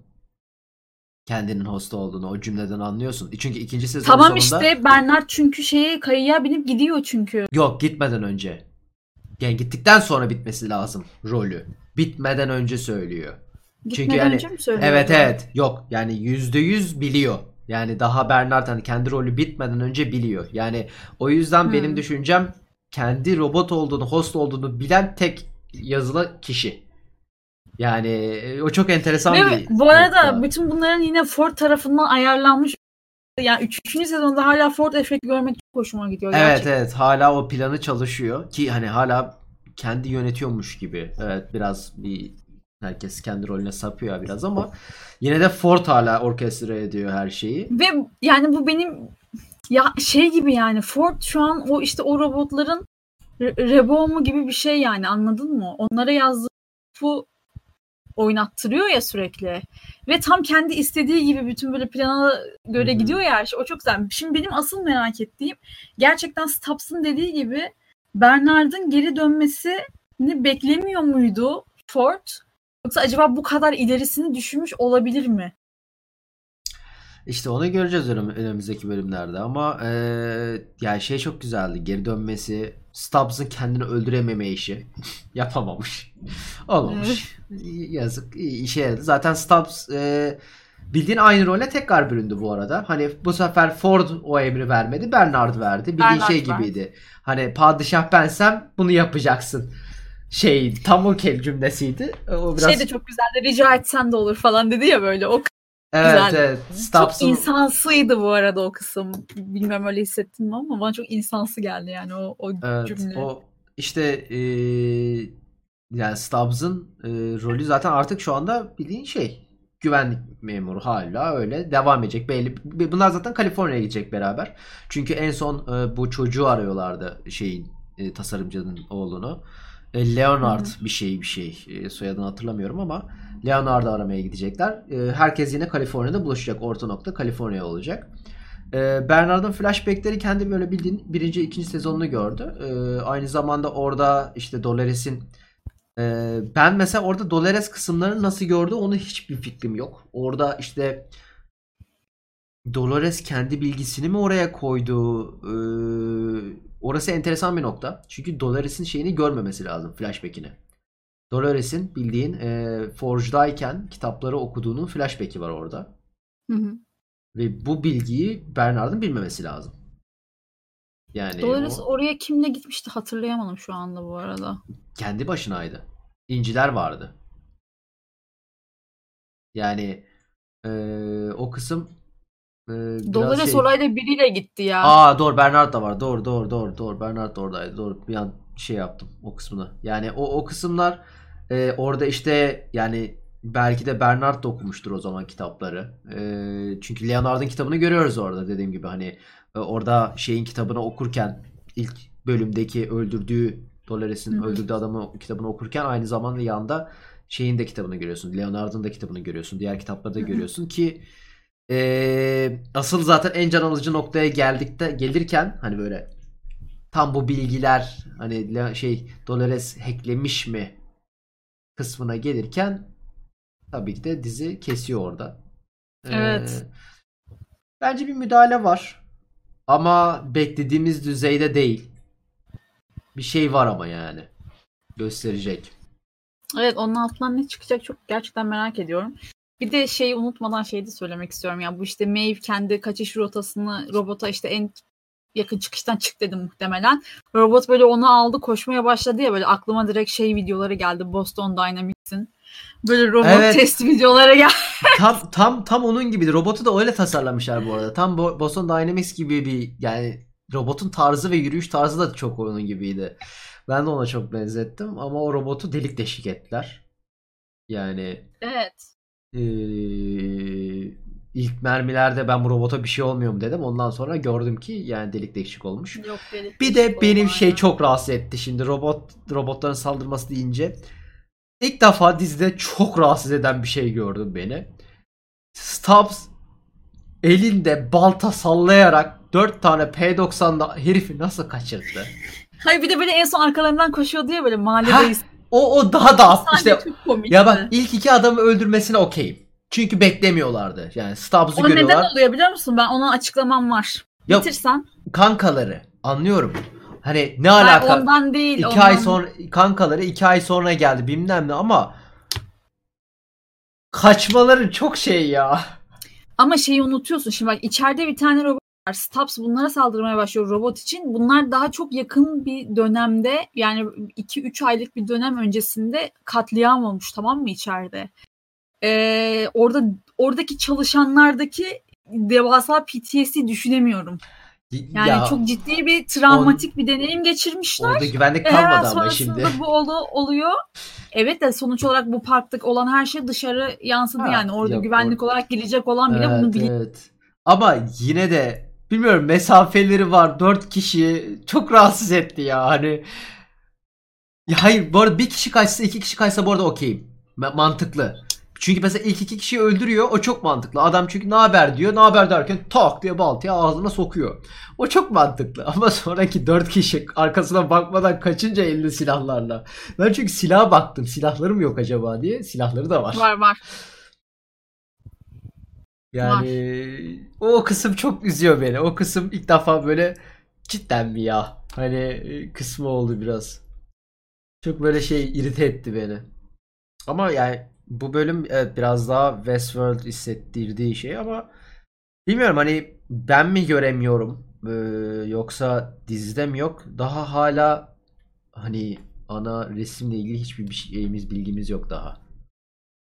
kendinin host olduğunu o cümleden anlıyorsun. Çünkü ikinci sezon tamam sonunda... işte Bernard çünkü şeye kayıya binip gidiyor çünkü. Yok gitmeden önce. Yani gittikten sonra bitmesi lazım rolü. Bitmeden önce söylüyor. Gitmeden çünkü yani önce mi? Evet evet. Yok yani yüzde yüz biliyor. Yani daha Bernard hani kendi rolü bitmeden önce biliyor. Yani o yüzden hmm. benim düşüncem kendi robot olduğunu, host olduğunu bilen tek yazılı kişi. Yani e, o çok enteresan Ve bir Bu arada nokta. bütün bunların yine Ford tarafından ayarlanmış yani 3. sezonda hala Ford efekti görmek çok hoşuma gidiyor. Evet gerçekten. evet hala o planı çalışıyor ki hani hala kendi yönetiyormuş gibi. Evet biraz bir herkes kendi rolüne sapıyor biraz ama yine de Ford hala orkestra ediyor her şeyi. Ve yani bu benim ya şey gibi yani Ford şu an o işte o robotların Rebomu gibi bir şey yani anladın mı? Onlara yazdığı bu oynattırıyor ya sürekli. Ve tam kendi istediği gibi bütün böyle plana göre Hı-hı. gidiyor ya her şey. O çok güzel. Şimdi benim asıl merak ettiğim gerçekten Stubbs'ın dediği gibi Bernard'ın geri dönmesini beklemiyor muydu Ford? Yoksa acaba bu kadar ilerisini düşünmüş olabilir mi? İşte onu göreceğiz önümüzdeki bölümlerde ama e, yani şey çok güzeldi. Geri dönmesi, Stubbs'ın kendini öldürememe işi. *laughs* Yapamamış. *laughs* Olmamış. Yazık. işe yaradı. Zaten Stubbs e, bildiğin aynı role tekrar büründü bu arada. Hani bu sefer Ford o emri vermedi. Bernard verdi. Bildiğin Bernard şey gibiydi. Var. Hani padişah bensem bunu yapacaksın. Şey tam o kel cümlesiydi. O biraz... Şey de çok güzeldi. Rica etsen de olur falan dedi ya böyle. O Evet Güzel. evet. Stubbs'ın... Çok insansıydı bu arada o kısım. Bilmem öyle hissettin mi ama bana çok insansı geldi yani o, o evet, cümle. O işte e, yani Stubbs'ın e, rolü zaten artık şu anda bildiğin şey güvenlik memuru hala öyle devam edecek belli. Bunlar zaten Kaliforniya'ya gidecek beraber. Çünkü en son e, bu çocuğu arıyorlardı şeyin e, tasarımcının oğlunu. E, Leonard bir şey bir şey e, soyadını hatırlamıyorum ama Leonard'ı aramaya gidecekler. E, herkes yine Kaliforniya'da buluşacak. Orta nokta Kaliforniya olacak. Bernard'ın flashbackleri kendi böyle bildiğin birinci, ikinci sezonunu gördü. Aynı zamanda orada işte Dolores'in ben mesela orada Dolores kısımlarını nasıl gördü onu hiçbir fikrim yok. Orada işte Dolores kendi bilgisini mi oraya koydu? Orası enteresan bir nokta. Çünkü Dolores'in şeyini görmemesi lazım flashback'ini. Dolores'in bildiğin e, Forge'dayken kitapları okuduğunun flashback'i var orada. Hı hı. Ve bu bilgiyi Bernard'ın bilmemesi lazım. Yani Dolores o... oraya kimle gitmişti hatırlayamadım şu anda bu arada. Kendi başınaydı. İnciler vardı. Yani e, o kısım e, Dolores şey... orayla biriyle gitti ya. Aa doğru Bernard da var. Doğru doğru doğru doğru Bernard da oradaydı. Doğru bir an şey yaptım o kısmını. Yani o o kısımlar e, orada işte yani belki de Bernard da okumuştur o zaman kitapları. E, çünkü Leonard'ın kitabını görüyoruz orada dediğim gibi hani e, orada şeyin kitabını okurken ilk bölümdeki öldürdüğü Dolores'in öldürdüğü adamı kitabını okurken aynı zamanda yanda şeyin de kitabını görüyorsun. Leonard'ın da kitabını görüyorsun. Diğer kitapları da görüyorsun ki e, asıl zaten en can alıcı noktaya geldikte gelirken hani böyle tam bu bilgiler hani şey Dolores hacklemiş mi kısmına gelirken tabii ki de dizi kesiyor orada. Evet. Ee, bence bir müdahale var. Ama beklediğimiz düzeyde değil. Bir şey var ama yani. Gösterecek. Evet onun altından ne çıkacak çok gerçekten merak ediyorum. Bir de şeyi unutmadan şeyi de söylemek istiyorum ya bu işte Maeve kendi kaçış rotasını robota işte en yakın çıkıştan çık dedim muhtemelen. Robot böyle onu aldı koşmaya başladı ya böyle aklıma direkt şey videoları geldi Boston Dynamics'in. Böyle robot evet. test videoları geldi. *laughs* tam tam tam onun gibiydi. Robotu da öyle tasarlamışlar bu arada. Tam Boston Dynamics gibi bir yani robotun tarzı ve yürüyüş tarzı da çok onun gibiydi. Ben de ona çok benzettim ama o robotu delik deşik ettiler. Yani Evet. Ee, ilk mermilerde ben bu robota bir şey olmuyor mu dedim. Ondan sonra gördüm ki yani delik deşik olmuş. Yok, delik bir de benim şey ya. çok rahatsız etti şimdi robot robotların saldırması deyince. İlk defa dizide çok rahatsız eden bir şey gördüm beni. Stubbs elinde balta sallayarak 4 tane P90'da herifi nasıl kaçırdı? Hayır bir de böyle en son arkalarından koşuyor diye böyle mahalledeyiz. O o daha da işte ya bak ilk iki adamı öldürmesine okeyim. Çünkü beklemiyorlardı. Yani Stubbs'ı görüyorlar. O neden oluyor biliyor musun? Ben ona açıklamam var. Yok, Bitirsen. Kankaları. Anlıyorum. Hani ne alaka? Hayır, ondan değil. İki ondan... ay sonra kankaları iki ay sonra geldi bilmem ne ama kaçmaları çok şey ya. Ama şeyi unutuyorsun. Şimdi bak içeride bir tane robot. Stubbs bunlara saldırmaya başlıyor robot için. Bunlar daha çok yakın bir dönemde yani 2-3 aylık bir dönem öncesinde katliam olmuş tamam mı içeride? Ee, orada oradaki çalışanlardaki devasa PTSD düşünemiyorum. Yani ya, çok ciddi bir travmatik on, bir deneyim geçirmişler. Orada güvenlik kalmadı ee, ama şimdi. bu olu, oluyor. Evet de sonuç olarak bu parkta olan her şey dışarı yansıdı ha, yani. Orada yok, güvenlik or- olarak gelecek olan bile evet, bunu biliyor. Evet. Ama yine de bilmiyorum mesafeleri var. Dört kişi çok rahatsız etti ya hani. Ya hayır bu arada bir kişi kaçsa iki kişi kaçsa bu arada okeyim. Mantıklı. Çünkü mesela ilk iki kişiyi öldürüyor. O çok mantıklı. Adam çünkü ne haber diyor. Ne haber derken tak diye baltayı ağzına sokuyor. O çok mantıklı. Ama *laughs* sonraki dört kişi arkasına bakmadan kaçınca elinde silahlarla. Ben çünkü silaha baktım. Silahlarım yok acaba diye. Silahları da var. Var var. Yani var. o kısım çok üzüyor beni. O kısım ilk defa böyle cidden mi ya? Hani e, kısmı oldu biraz. Çok böyle şey irite etti beni. Ama yani bu bölüm evet biraz daha Westworld hissettirdiği şey ama bilmiyorum hani ben mi göremiyorum ee, yoksa dizide mi yok? Daha hala hani ana resimle ilgili hiçbir şeyimiz bilgimiz yok daha.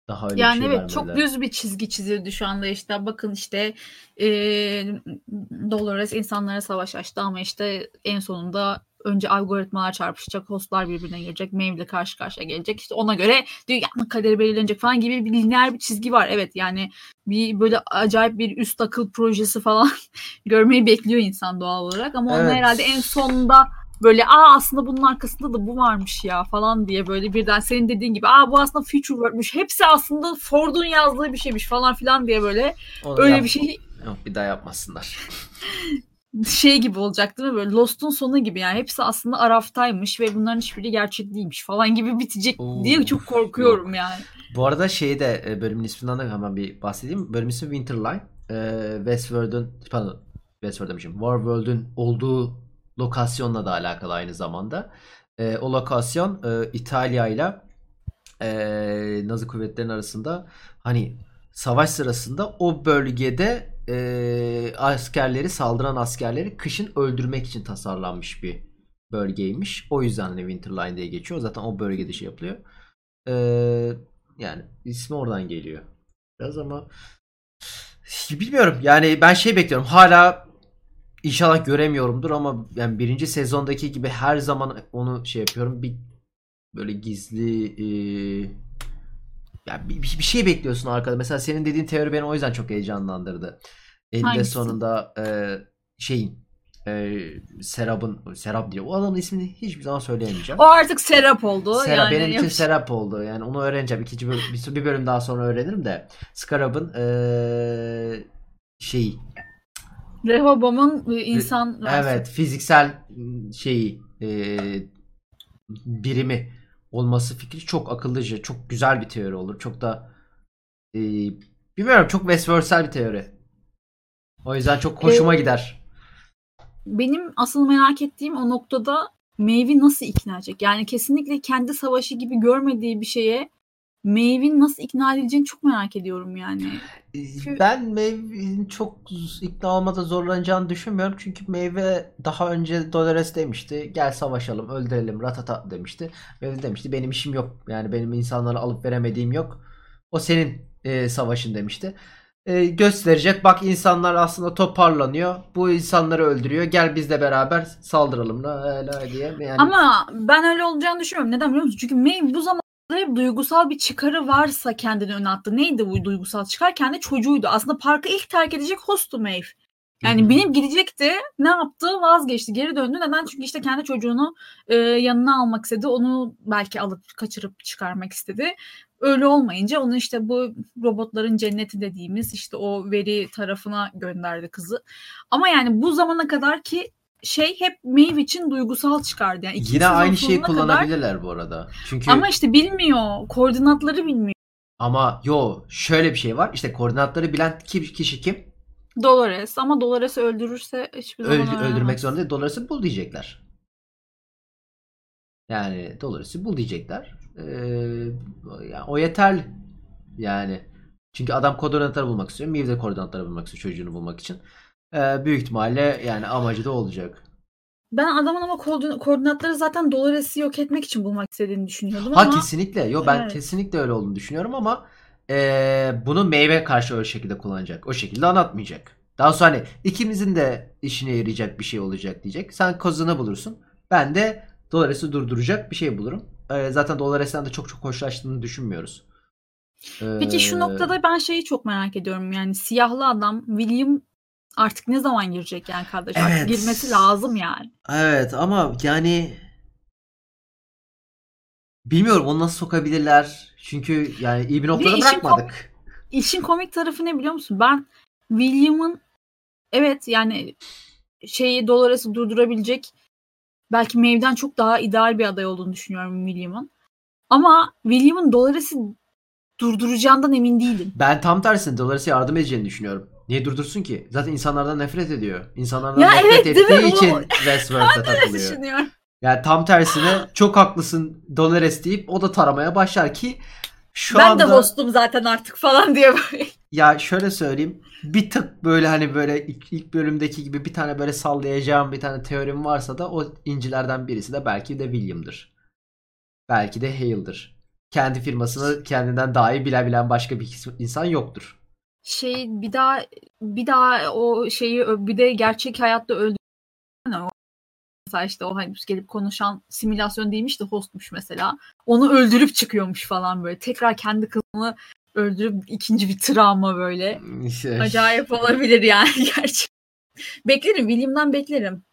Daha öyle yani bir şey evet çok düz bir çizgi çizildi şu anda işte bakın işte e, Dolores insanlara savaş açtı ama işte en sonunda önce algoritmalar çarpışacak, hostlar birbirine girecek, Maeve karşı karşıya gelecek. İşte ona göre dünyanın kaderi belirlenecek falan gibi bir lineer bir çizgi var. Evet yani bir böyle acayip bir üst akıl projesi falan *laughs* görmeyi bekliyor insan doğal olarak ama evet. onun herhalde en sonunda böyle aa aslında bunun arkasında da bu varmış ya falan diye böyle birden senin dediğin gibi aa bu aslında future work'muş. Hepsi aslında Ford'un yazdığı bir şeymiş falan filan diye böyle Onu öyle yap- bir şey Yok bir daha yapmasınlar. *laughs* şey gibi olacak değil mi? Böyle Lost'un sonu gibi yani. Hepsi aslında Araf'taymış ve bunların hiçbiri gerçek değilmiş falan gibi bitecek Oo, diye çok korkuyorum yok. yani. Bu arada şeyi de e, bölümün isminden de hemen bir bahsedeyim. Bölüm ismi Winterline. Ee, Westworld'un pardon Westworld demişim. Warworld'un olduğu lokasyonla da alakalı aynı zamanda. Ee, o lokasyon e, İtalya ile e, Nazi kuvvetlerin arasında hani savaş sırasında o bölgede e, askerleri saldıran askerleri kışın öldürmek için tasarlanmış bir bölgeymiş. O yüzden hani Winterline diye geçiyor. Zaten o bölgede şey yapılıyor. E, yani ismi oradan geliyor. Biraz ama bilmiyorum. Yani ben şey bekliyorum. Hala inşallah göremiyorumdur ama yani birinci sezondaki gibi her zaman onu şey yapıyorum. Bir böyle gizli e, ya bir, bir şey bekliyorsun arkada. Mesela senin dediğin teori beni o yüzden çok heyecanlandırdı. Elinde Hangisi? sonunda e, şeyin e, Serap'ın Serap diyor. O adamın ismini hiçbir zaman söyleyemeyeceğim. O artık Serap oldu. Serap yani benim için Serap oldu. Yani onu öğreneceğim. İkinci bölüm, bir, bir bölüm daha sonra öğrenirim de. Scarab'ın e, şeyi Rehoboam'ın e, insan Evet, fiziksel şeyi e, birimi olması fikri çok akıllıca, çok güzel bir teori olur. Çok da e, bilmiyorum çok Westworld'sel bir teori. O yüzden çok hoşuma ee, gider. Benim asıl merak ettiğim o noktada Maeve'i nasıl ikna edecek? Yani kesinlikle kendi savaşı gibi görmediği bir şeye Maeve'in nasıl ikna edileceğini çok merak ediyorum yani. Çünkü... Ben Maeve'in çok ikna olmada zorlanacağını düşünmüyorum. Çünkü Maeve daha önce Dolores demişti. Gel savaşalım, öldürelim, ratata demişti. Maeve demişti benim işim yok. Yani benim insanları alıp veremediğim yok. O senin e, savaşın demişti. E, gösterecek. Bak insanlar aslında toparlanıyor. Bu insanları öldürüyor. Gel biz de beraber saldıralım la, la diye. Yani... Ama ben öyle olacağını düşünmüyorum. Neden biliyor musun? Çünkü Maeve bu zaman hep duygusal bir çıkarı varsa kendini öne attı. Neydi bu duygusal çıkar? Kendi çocuğuydu. Aslında parkı ilk terk edecek hostu Maeve. Yani benim gidecekti. Ne yaptı? Vazgeçti. Geri döndü. Neden? Çünkü işte kendi çocuğunu e, yanına almak istedi. Onu belki alıp kaçırıp çıkarmak istedi. Öyle olmayınca onu işte bu robotların cenneti dediğimiz işte o veri tarafına gönderdi kızı. Ama yani bu zamana kadar ki şey hep Maeve için duygusal çıkardı. Yani Yine aynı şeyi kullanabilirler kadar... bu arada. Çünkü Ama işte bilmiyor. Koordinatları bilmiyor. Ama yo şöyle bir şey var. İşte koordinatları bilen kişi kim? Dolores ama Dolores'i öldürürse hiçbir zaman Öl, öldürmek zorunda değil. Dolores'i bul diyecekler. Yani Dolores'i bul diyecekler. Ee, yani o yeterli. Yani çünkü adam koordinatları bulmak istiyor. Maeve de koordinatları bulmak istiyor çocuğunu bulmak için. Ee, büyük ihtimalle yani amacı da olacak. Ben adamın ama koordinatları zaten Dolores'i yok etmek için bulmak istediğini düşünüyordum ha, ama. kesinlikle. Yo ben evet. kesinlikle öyle olduğunu düşünüyorum ama e, bunu meyve karşı öyle şekilde kullanacak. O şekilde anlatmayacak. Daha sonra hani ikimizin de işine yarayacak bir şey olacak diyecek. Sen kozunu bulursun. Ben de Dolores'i durduracak bir şey bulurum. E, zaten Dolores'ten de çok çok hoşlaştığını düşünmüyoruz. Peki şu noktada ben şeyi çok merak ediyorum. Yani siyahlı adam William Artık ne zaman girecek yani kardeş? Evet. Artık girmesi lazım yani. Evet ama yani bilmiyorum onu nasıl sokabilirler. Çünkü yani iyi bir noktada bir bırakmadık. Işin, kom- işin komik tarafı ne biliyor musun? Ben William'ın evet yani şeyi Dolores'i durdurabilecek belki Maeve'den çok daha ideal bir aday olduğunu düşünüyorum William'ın. Ama William'ın Dolores'i durduracağından emin değilim. Ben tam tersine Dolores'e yardım edeceğini düşünüyorum. Niye durdursun ki? Zaten insanlardan nefret ediyor. İnsanlardan ya nefret evet, ettiği için Westworld'da *laughs* takılıyor. Yani tam tersine çok haklısın Dolores deyip o da taramaya başlar ki şu ben anda... de hostum zaten artık falan diye böyle. Ya şöyle söyleyeyim. Bir tık böyle hani böyle ilk, ilk bölümdeki gibi bir tane böyle sallayacağım bir tane teorim varsa da o incilerden birisi de belki de William'dır. Belki de Hale'dır. Kendi firmasını kendinden daha iyi bilen bilen başka bir insan yoktur şey bir daha bir daha o şeyi bir de gerçek hayatta öldü mesela işte o hani gelip konuşan simülasyon değilmiş de hostmuş mesela. Onu öldürüp çıkıyormuş falan böyle. Tekrar kendi kızını öldürüp ikinci bir travma böyle. Şey. *laughs* Acayip olabilir yani *laughs* gerçek. Beklerim William'dan beklerim.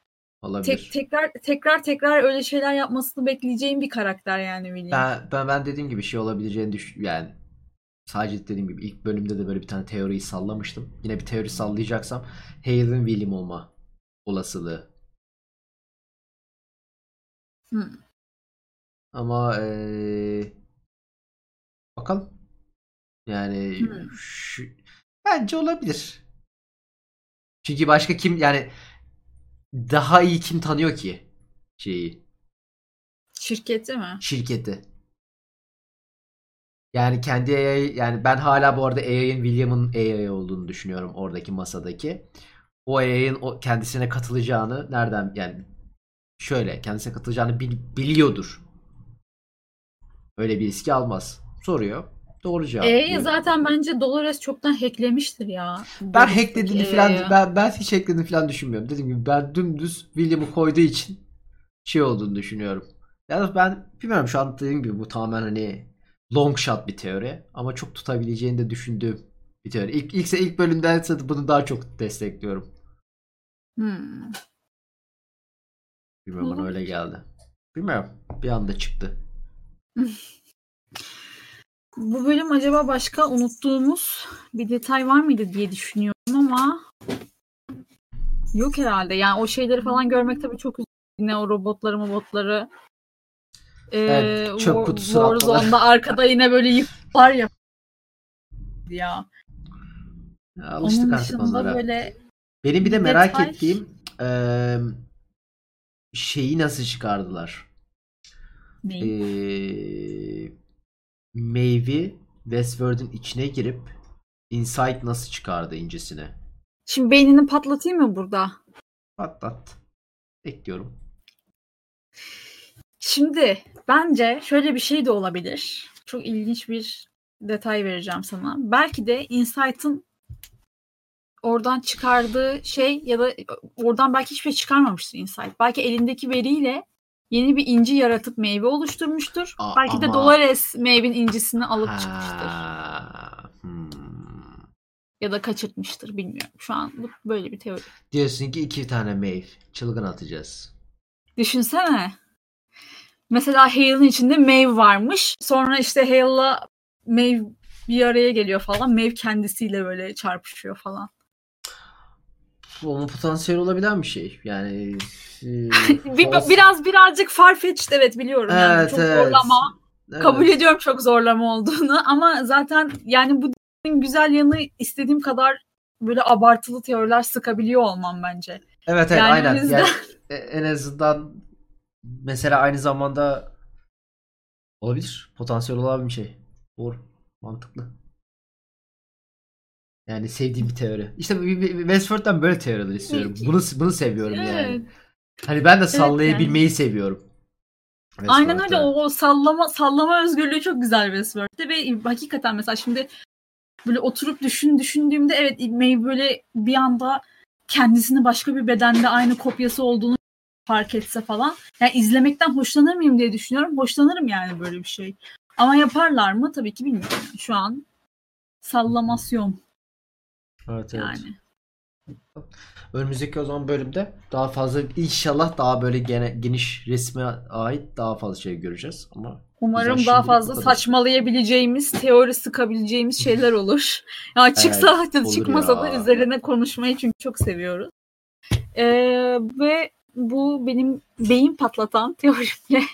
Olabilir. Tek, tekrar tekrar tekrar öyle şeyler yapmasını bekleyeceğim bir karakter yani William. Ben ben, ben dediğim gibi şey olabileceğini düş yani Sadece dediğim gibi ilk bölümde de böyle bir tane teoriyi sallamıştım. Yine bir teori sallayacaksam Hale'in William olma olasılığı. Hmm. Ama ee, bakalım. Yani hmm. şu, bence olabilir. Çünkü başka kim yani daha iyi kim tanıyor ki şeyi? Şirketi mi? Şirketi. Yani kendi AI yani ben hala bu arada AI'ın William'ın AI olduğunu düşünüyorum oradaki masadaki. O AI'ın o kendisine katılacağını nereden yani şöyle kendisine katılacağını bil, biliyordur. Öyle bir riski almaz. Soruyor. Doğru cevap. E'yi zaten bence Dolores çoktan hacklemiştir ya. Ben hacklediğini falan ben, ben hiç hacklediğini falan düşünmüyorum. Dediğim gibi ben dümdüz William'ı koyduğu için şey olduğunu düşünüyorum. Yani ben bilmiyorum şu an dediğim gibi bu tamamen hani long shot bir teori ama çok tutabileceğini de düşündüğüm bir teori. İlk, ilk, ilk bölümden bunu daha çok destekliyorum. Hmm. Bilmiyorum bana öyle geldi. Bilmiyorum. Bir anda çıktı. Bu bölüm acaba başka unuttuğumuz bir detay var mıydı diye düşünüyorum ama yok herhalde. Yani o şeyleri falan görmek tabii çok üzücü. Yine o robotları robotları evet, çöp kutusu Warzone'da arkada yine böyle yıklar ya. Ya. alıştık Onun artık onlara. Böyle Benim bir de merak detay... ettiğim e, şeyi nasıl çıkardılar? Neyi? Maeve Westworld'un içine girip Insight nasıl çıkardı incisini? Şimdi beynini patlatayım mı burada? Patlat. Bekliyorum. Şimdi bence şöyle bir şey de olabilir. Çok ilginç bir detay vereceğim sana. Belki de Insight'ın oradan çıkardığı şey ya da oradan belki hiçbir şey çıkarmamıştır Insight. Belki elindeki veriyle yeni bir inci yaratıp meyve oluşturmuştur. Aa, belki de ama- Dolores Maeve'in incisini alıp çıkmıştır. Ha, hmm. Ya da kaçırtmıştır bilmiyorum. Şu an bu böyle bir teori. Diyorsun ki iki tane Maeve. Çılgın atacağız. Düşünsene. Mesela Hale'ın içinde Maeve varmış. Sonra işte Hale'la Maeve bir araya geliyor falan. Maeve kendisiyle böyle çarpışıyor falan. Onun potansiyeli olabilen bir şey. Yani e, *laughs* Bir, False- biraz birazcık farfetched evet biliyorum. Yani Evet, çok evet. zorlama. Evet. Kabul ediyorum çok zorlama olduğunu *laughs* ama zaten yani bu güzel yanı istediğim kadar böyle abartılı teoriler sıkabiliyor olmam bence. Evet evet Yani aynen. yüzden- Yani, e- en azından mesela aynı zamanda olabilir. Potansiyel olan bir şey. Doğru. Mantıklı. Yani sevdiğim bir teori. İşte Westworld'dan böyle teoriler istiyorum. Bunu bunu seviyorum yani. Evet. Hani ben de sallayabilmeyi seviyorum. Aynen öyle o, o sallama sallama özgürlüğü çok güzel Westworld'te ve hakikaten mesela şimdi böyle oturup düşün düşündüğümde evet Maeve böyle bir anda kendisini başka bir bedende aynı kopyası olduğunu fark etse falan. Yani izlemekten hoşlanır mıyım diye düşünüyorum. Hoşlanırım yani böyle bir şey. Ama yaparlar mı? Tabii ki bilmiyorum. Şu an sallamasyon Evet evet. yani. Önümüzdeki o zaman bölümde daha fazla inşallah daha böyle gene, geniş resme ait daha fazla şey göreceğiz ama Umarım daha fazla kadar. saçmalayabileceğimiz, teori sıkabileceğimiz şeyler olur. *laughs* Ya çıksa Evet, da çıkmasa da ya. üzerine konuşmayı çünkü çok seviyoruz. Ee, ve bu benim beyin patlatan *laughs* teorimle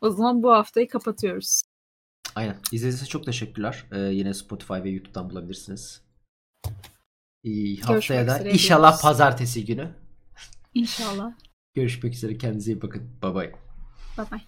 o zaman bu haftayı kapatıyoruz. aynen. İzlediğiniz için çok teşekkürler. Ee, yine Spotify ve YouTube'dan bulabilirsiniz. İyi, haftaya da inşallah diyoruz. pazartesi günü İnşallah. görüşmek üzere. Kendinize iyi bakın. Bye bye. Bye bye.